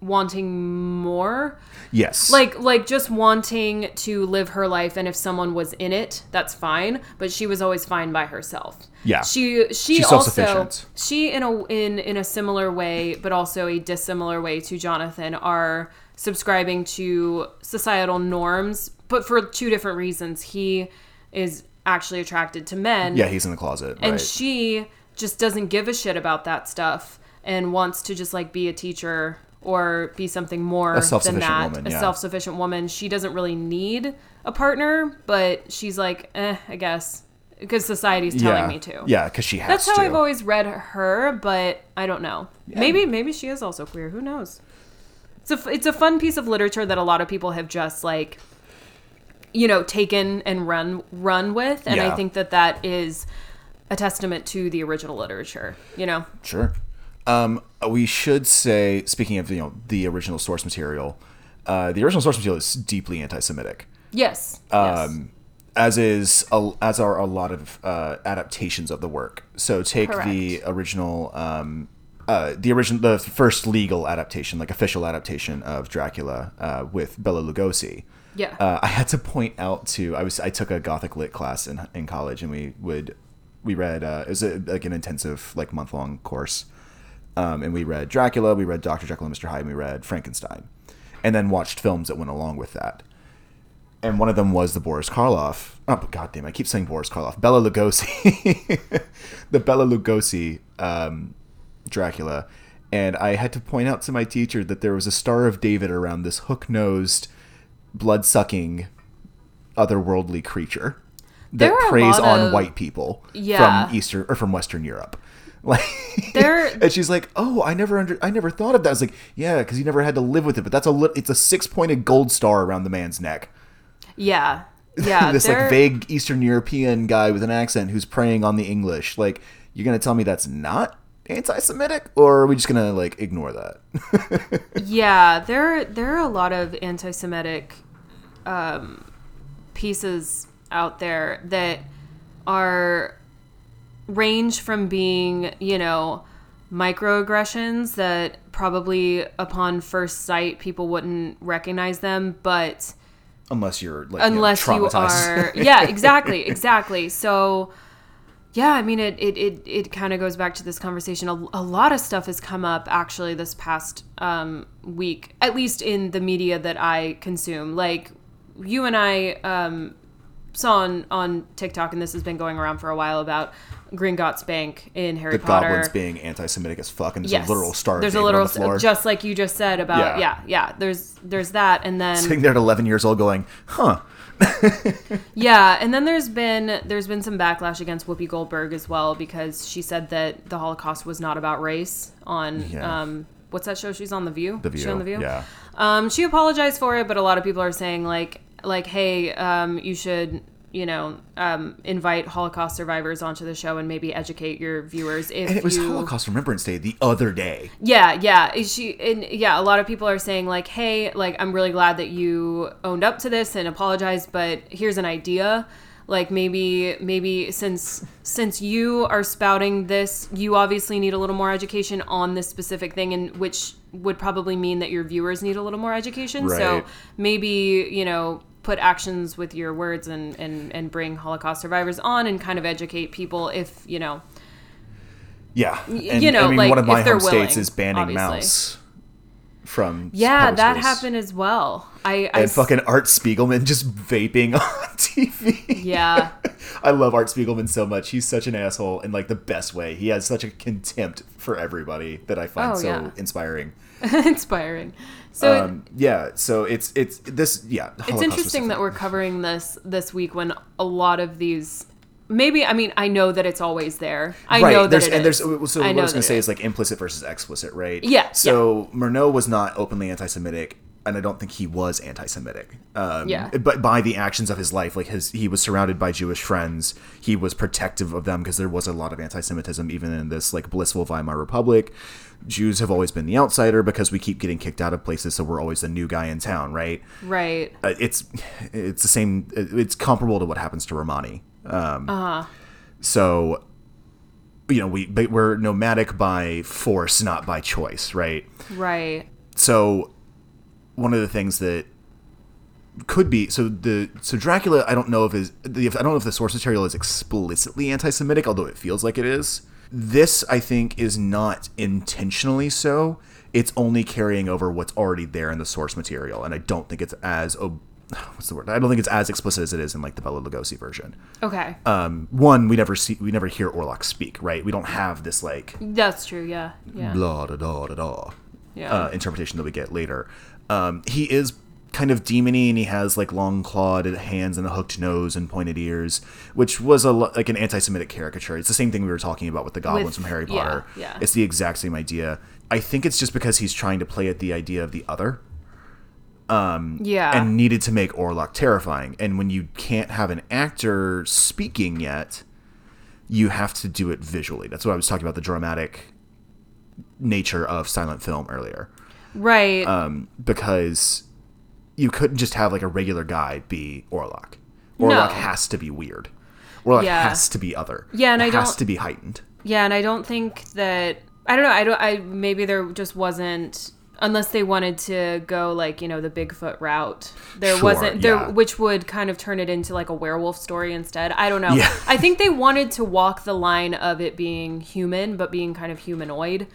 wanting more Yes. like like just wanting to live her life and if someone was in it that's fine but she was always fine by herself Yeah. she she She's also she in a in in a similar way but also a dissimilar way to jonathan are subscribing to societal norms but for two different reasons he is actually attracted to men yeah, he's in the closet. and right. she just doesn't give a shit about that stuff and wants to just like be a teacher or be something more than that. woman, a self-sufficient woman. She doesn't really need a partner but she's like eh i guess. Because society's telling yeah. me to. Yeah, because she has that's how to. i've always read her but i don't know. Maybe maybe she is also queer. Who knows? It's a, it's a fun piece of literature that a lot of people have just like you know taken and run run with and i think that that is a testament to the original literature you know? Sure. Um, we should say, speaking of you know the original source material, uh, the original source material is deeply anti-Semitic, yes, yes. um, as is a, as are a lot of uh, adaptations of the work. So take the original um, uh, the original, the first legal adaptation, like official adaptation of Dracula uh, with Bela Lugosi. Yeah. Uh, I had to point out to I was I took a Gothic lit class in in college, and we would we read uh, it was a, like an intensive like month long course, um, and we read Dracula, we read Doctor Jekyll and Mister Hyde, and we read Frankenstein, and then watched films that went along with that. And one of them was the Boris Karloff. Oh, but goddamn! I keep saying Boris Karloff. Bela Lugosi, *laughs* the Bela Lugosi um, Dracula, and I had to point out to my teacher that there was a Star of David around this hook-nosed, blood-sucking, otherworldly creature that There are a preys on of- white people Yeah. from Eastern or from Western Europe. *laughs* Like, There- and she's like, "Oh, I never under, I never thought of that." I was like, "Yeah, because you never had to live with it." But that's a lit it's a six-pointed gold star around the man's neck. Yeah. *laughs* Yeah. this like vague Eastern European guy with an accent who's preying on the English. Like, you're gonna tell me that's not anti-Semitic, or are we just gonna like ignore that? *laughs* Yeah, there there are a lot of anti-Semitic um, pieces out there that are range from being, you know, microaggressions that probably upon first sight people wouldn't recognize them, but Unless you're like you know, unless you are *laughs* yeah exactly exactly. So yeah i mean it it it, it kind of goes back to this conversation. A, a lot of stuff has come up actually this past um, week at least in the media that i consume. Like you and i um, saw on, on tiktok and this has been going around for a while about gringotts bank in harry the potter goblins being anti-Semitic as fuck, and there's yes a literal star. there's a literal the just like you just said about Yeah. yeah yeah, there's there's that and then sitting there at 11 years old, going, "Huh." *laughs* Yeah, and then there's been there's been some backlash against Whoopi Goldberg as well because she said that the Holocaust was not about race on Yeah. um what's that show she's on The View? The view. She on The View? Yeah. Um she apologized for it, but a lot of people are saying like like hey, um you should you know, um, invite Holocaust survivors onto the show and maybe educate your viewers. If And it was you, Holocaust Remembrance Day the other day. yeah, yeah. She and yeah, a lot of people are saying like, "Hey, like I'm really glad that you owned up to this and apologized, but here's an idea. Like maybe maybe since since you are spouting this, you obviously need a little more education on this specific thing and which would probably mean that your viewers need a little more education. So maybe, you know, put actions with your words and and and bring Holocaust survivors on and kind of educate people if, you know, Yeah. And, you know, I mean, like, one of my home states willing, is banning obviously. Maus from yeah, that happened as well. I, I And fucking Art Spiegelman just vaping *laughs* on TV. yeah. *laughs* I love Art Spiegelman so much. He's such an asshole in like the best way. He has such a contempt for everybody that I find Oh, so yeah. inspiring. *laughs* inspiring. So it- Um, yeah, so it's it's this yeah. it's interesting that we're covering this this week when a lot of these maybe I mean I know that it's always there. I right. know that there's and there's so I what I was gonna that say it is like implicit versus explicit, right? Yeah, So Murnau was not openly anti-Semitic, and I don't think he was anti-Semitic. Um, Yeah. But by the actions of his life, like his, he was surrounded by Jewish friends. He was protective of them because there was a lot of anti-Semitism even in this like blissful Weimar Republic. Jews have always been the outsider because we keep getting kicked out of places, so we're always the new guy in town, right? right. Uh, it's it's the same. It's comparable to what happens to Romani. Um, Uh-huh. So, you know, we we're nomadic by force, not by choice, right? Right. So, one of the things that could be so the so Dracula, I don't know if is the I don't know if the source material is explicitly anti-Semitic, although it feels like it is. This, I think, is not intentionally so. It's only carrying over what's already there in the source material, and I don't think it's as ob- *sighs* what's the word? I don't think it's as explicit as it is in like the Bela Lugosi version. Okay. Um, one, we never see, we never hear Orlok speak, right? We don't have this like That's true. Yeah. Yeah. blah da da da da Yeah. uh, interpretation that we get later. Um, he is kind of demony, and he has like long clawed hands and a hooked nose and pointed ears, which was a like an anti-Semitic caricature. It's the same thing we were talking about with the goblins With- from Harry Potter. yeah. It's the exact same idea. I think it's just because he's trying to play at the idea of the other yeah. and needed to make Orlok terrifying. And when you can't have an actor speaking yet, you have to do it visually. That's what I was talking about the dramatic nature of silent film earlier. right. Um, because you couldn't just have like a regular guy be Orlok. Orlok No. has to be weird. Orlok Yeah. has to be other. Yeah, and it I has don't- to be heightened. Yeah, and I don't think that I don't know. I don't. I maybe there just wasn't unless they wanted to go like you know the Bigfoot route. There Sure, wasn't there, yeah. which would kind of turn it into like a werewolf story instead. I don't know. Yeah. I think they wanted to walk the line of it being human, but being kind of humanoid.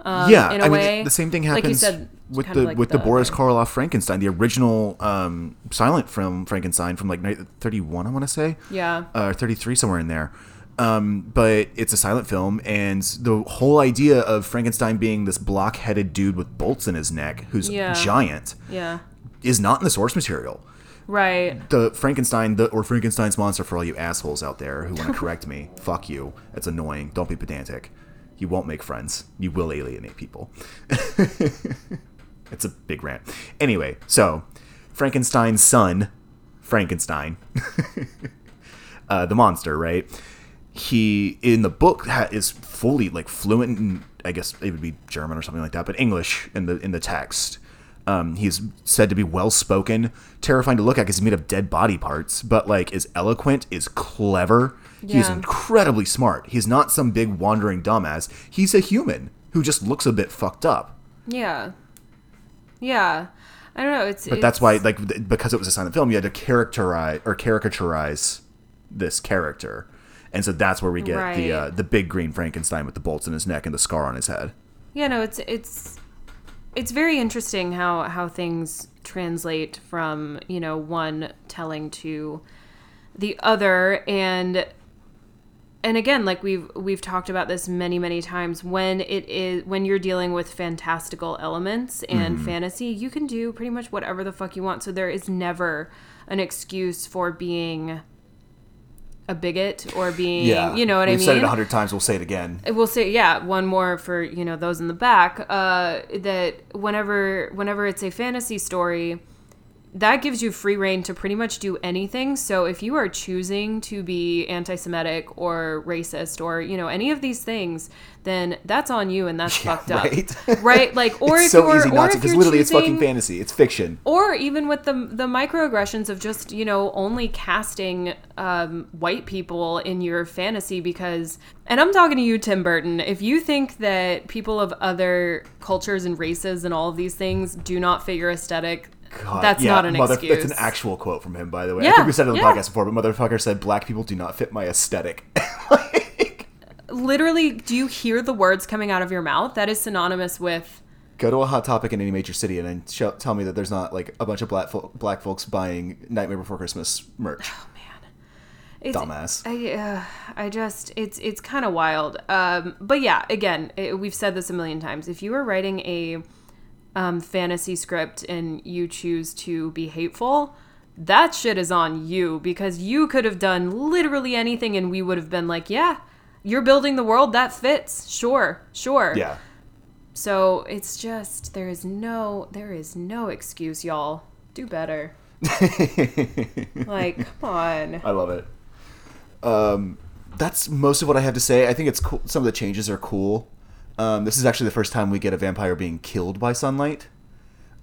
Um, yeah, in a I mean, the same thing Like happens said, with the like with the, Boris Karloff Frankenstein, the original um, silent film Frankenstein from like thirty one, I want to say. Yeah. uh, 33 somewhere in there um, but it's a silent film and the whole idea of frankenstein being this block-headed dude with bolts in his neck who's Yeah. giant Yeah. is not in the source material Right. the frankenstein the, or frankenstein's monster for all you assholes out there who want to *laughs* correct me fuck you it's annoying don't be pedantic you won't make friends you will alienate people *laughs* it's a big rant anyway so frankenstein's son frankenstein *laughs* uh, the monster, right? He in the book is fully like fluent in I guess it would be German or something like that, but English in the in the text. Um, he's said to be well spoken, terrifying to look at because he's made of dead body parts, but like is eloquent, is clever. He's Yeah. incredibly smart. He's not some big wandering dumbass. He's a human who just looks a bit fucked up. Yeah. Yeah. I don't know. It's But that's why, like, because it was a silent film, you had to characterize or caricaturize this character, and so that's where we get the uh, the big green Frankenstein with the bolts in his neck and the scar on his head. Yeah, no, it's it's it's very interesting how how things translate from you know one telling to the other and and again like we've we've talked about this many many times when it is when you're dealing with fantastical elements and Mm-hmm. fantasy you can do pretty much whatever the fuck you want so there is never an excuse for being a bigot or being you know what I mean? We've i mean said it a hundred times. We'll say it again. we'll say yeah one more for you know those in the back uh, that whenever whenever it's a fantasy story that gives you free reign to pretty much do anything so if you are choosing to be anti-semitic or racist or you know any of these things then that's on you and that's *laughs* fucked up right. *laughs* right like or it's if so you're easy or not to if because literally it's fucking fantasy. It's fiction. or even with the the microaggressions of just you know only casting um, white people in your fantasy because and I'm talking to you Tim Burton if you think that people of other cultures and races and all of these things do not fit your aesthetic God, that's yeah, not an mother, excuse That's an actual quote from him, by the way. I Yeah, think we said it on the yeah. podcast before, but motherfucker said black people do not fit my aesthetic. *laughs* Like, literally do you hear the words coming out of your mouth that is synonymous with Go to a hot topic in any major city and then show, tell me that there's not like a bunch of black fo- black folks buying Nightmare Before Christmas merch. Oh man, it's, Dumbass. I, uh, I just it's it's kind of wild. Um, but yeah, again, it, we've said this a million times. If you are writing a um, fantasy script and you choose to be hateful, that shit is on you because you could have done literally anything and we would have been like, yeah, you're building the world that fits. Sure, sure. Yeah. So it's just there is no there is no excuse, y'all. Do better. *laughs* like, come on. I love it. Um, that's most of what I have to say. I think it's cool. Some of the changes are cool. Um, this is actually the first time we get a vampire being killed by sunlight.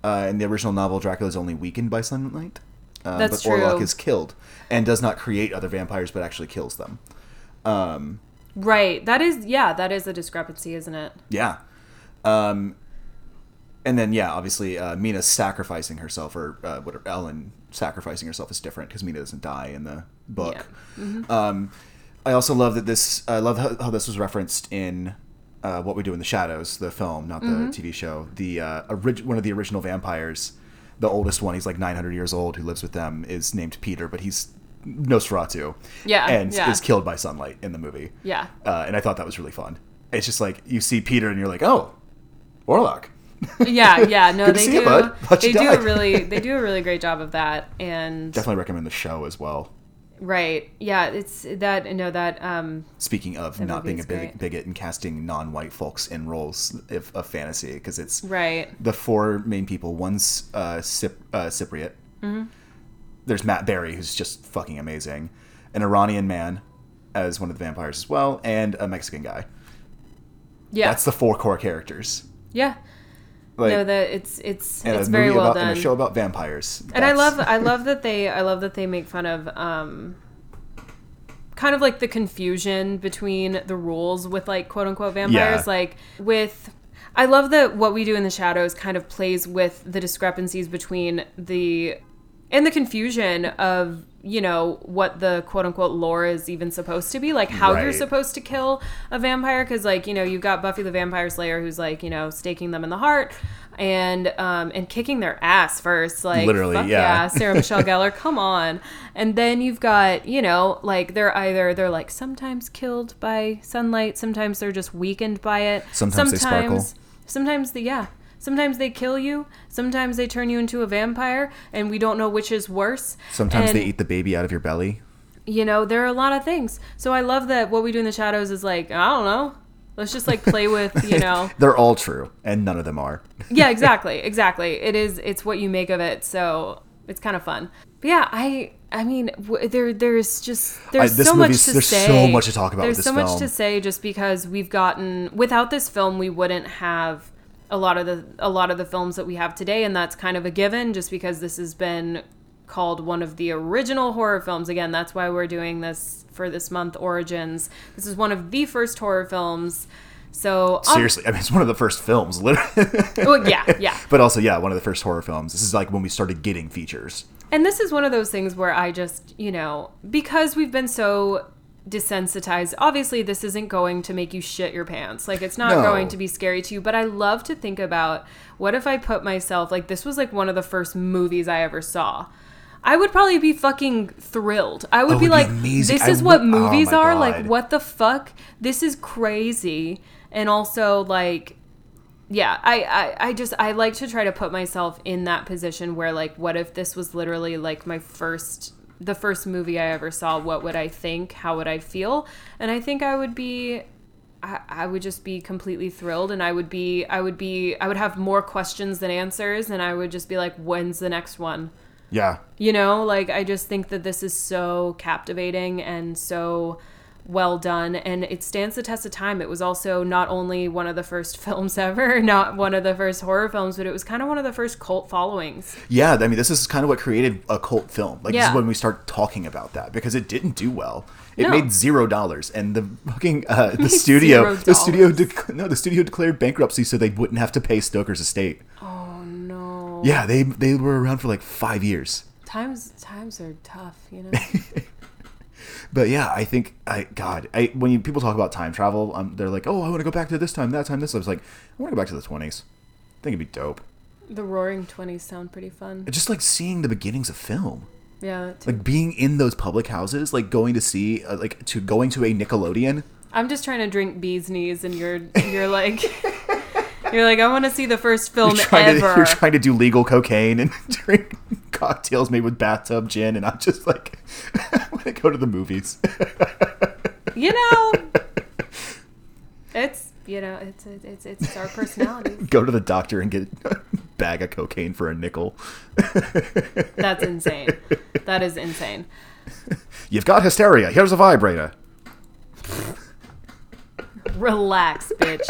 Uh, in the original novel, Dracula is only weakened by sunlight. Uh, That's but Orlok is killed and does not create other vampires, but actually kills them. Um, Right. That is yeah, that is a discrepancy, isn't it? Yeah. Um, and then yeah, obviously uh, Mina sacrificing herself, or uh, what Ellen sacrificing herself is different because Mina doesn't die in the book. Um, I also love that this. I love how, how this was referenced in uh, What We Do in the Shadows, the film, not the TV show. The uh, orig- one of the original vampires, the oldest one. He's like 900 years old. Who lives with them is named Peter, but he's Nosferatu. Yeah, and yeah. is killed by sunlight in the movie Yeah. uh, and I thought that was really fun. It's just like you see Peter and you're like, oh, Orlok. Yeah, yeah. *laughs* No, they see do you, bud. Thought you they do a really they *laughs* do a really great job of that. And Definitely recommend the show as well. Right. Yeah, it's that no that um Speaking of not being a big, bigot and casting non-white folks in roles of, of fantasy, because it's right. the four main people. One's uh, Cyp- uh, Cypriot. Mm-hmm. There's Matt Berry, who's just fucking amazing. An Iranian man as one of the vampires as well, and a Mexican guy. Yeah. That's the four core characters. yeah. Like, no, that it's it's and it's a very movie well about, done. and a show about vampires. and I love I love that they I love that they make fun of um kind of like the confusion between the rules with like quote unquote vampires. Yeah. Like with, I love that what we do in the shadows kind of plays with the discrepancies between the and the confusion of you know what the quote unquote lore is even supposed to be like how you're supposed to kill a vampire because like you know you've got buffy the vampire slayer who's like you know staking them in the heart and um and kicking their ass first like Literally, fuck yeah. sarah *laughs* michelle gellar come on and then you've got you know like they're either they're like sometimes killed by sunlight sometimes they're just weakened by it Sometimes they sparkle. sometimes the yeah sometimes they kill you. Sometimes they turn you into a vampire and we don't know which is worse. Sometimes And, they eat the baby out of your belly. you know there are a lot of things. So i love that what we do in the shadows is like i don't know. Let's just like play with you *laughs* know. They're all true, and none of them are. *laughs* yeah *laughs* exactly exactly. It is it's what you make of it so it's kind of fun. But yeah i i mean w- there there's just there's this so much to there's say. so much to talk about with there's so much to say just because we've gotten without this film we wouldn't have a lot of the a lot of the films that we have today and that's kind of a given just because this has been called one of the original horror films again that's why we're doing this for this month origins this is one of the first horror films so um, Seriously, I mean, it's one of the first films, *laughs* literally. well, yeah yeah but also, yeah, one of the first horror films. This is like when we started getting features. And this is one of those things where I just, you know, because we've been so desensitized, obviously this isn't going to make you shit your pants. Like it's not No. going to be scary to you, but I love to think about what if I put myself like this was like one of the first movies I ever saw. I would probably be fucking thrilled. I would Oh, be like, amazing. this I is what would- oh movies my are. God. Like, what the fuck? This is crazy. And also, like, yeah I, I i just i like to try to put myself in that position where like what if this was literally like my first the first movie i ever saw what would i think? How would i feel? And i think i would be I, I would just be completely thrilled and i would be i would be i would have more questions than answers and i would just be like when's the next one? Yeah, you know, like I just think that this is so captivating and so well done and it stands the test of time. It was also not only one of the first *laughs* films ever, not one of the first horror films, but it was kind of one of the first cult followings. yeah. I mean, this is kind of what created a cult film. Like, this is when we start talking about that because it didn't do well. It No. made zero dollars, and the fucking uh, *laughs* the studio, the studio, dec- no, the studio declared bankruptcy so they wouldn't have to pay Stoker's estate. Oh no. Yeah, they they were around for like five years. Times times are tough, you know. *laughs* But yeah, I think I God, I when you, people talk about time travel, um, they're like, oh, I want to go back to this time, that time, this. I was like, I want to go back to the twenties. I think it'd be dope. the Roaring Twenties sound pretty fun. Just like seeing the beginnings of film, Yeah, like being in those public houses, like going to see, uh, like to going to a Nickelodeon. I'm just trying to drink bee's knees, and you're you're like *laughs* you're like I want to see the first film You're trying, to, ever. you're trying to do legal cocaine and *laughs* drink cocktails made with bathtub gin, and I'm just like, *laughs* I want to go to the movies. you know *laughs* it's you know it's it's it's, it's our personality go to the doctor and get a bag of cocaine for a nickel. that's insane that is insane You've got hysteria. Here's a vibrator. relax bitch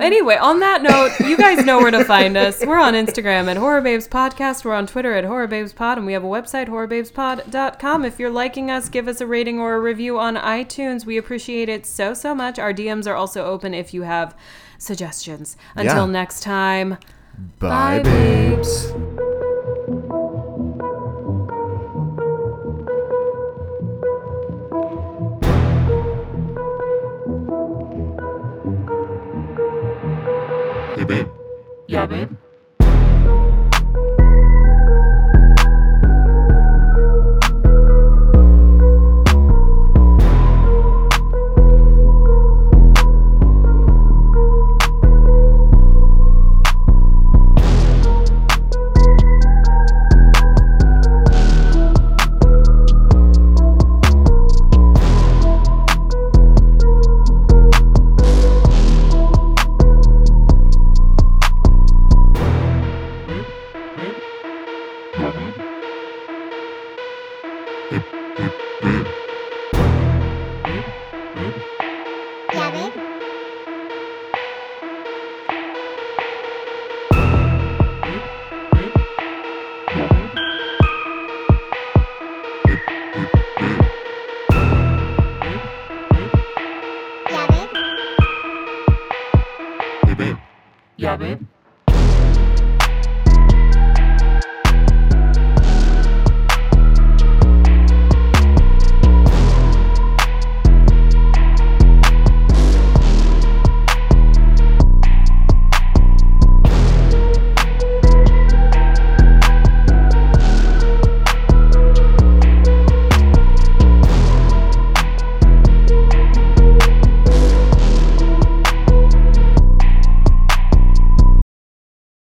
anyway on that note you guys know where to find us. We're on instagram at horror babes podcast. We're on twitter at horror babes pod. And we have a website horrorbabespod.com if you're liking us give us a rating or a review on itunes. We appreciate it so so much. Our dms are also open if you have suggestions. Until Yeah. next time. Bye, Bye, babes. Hey,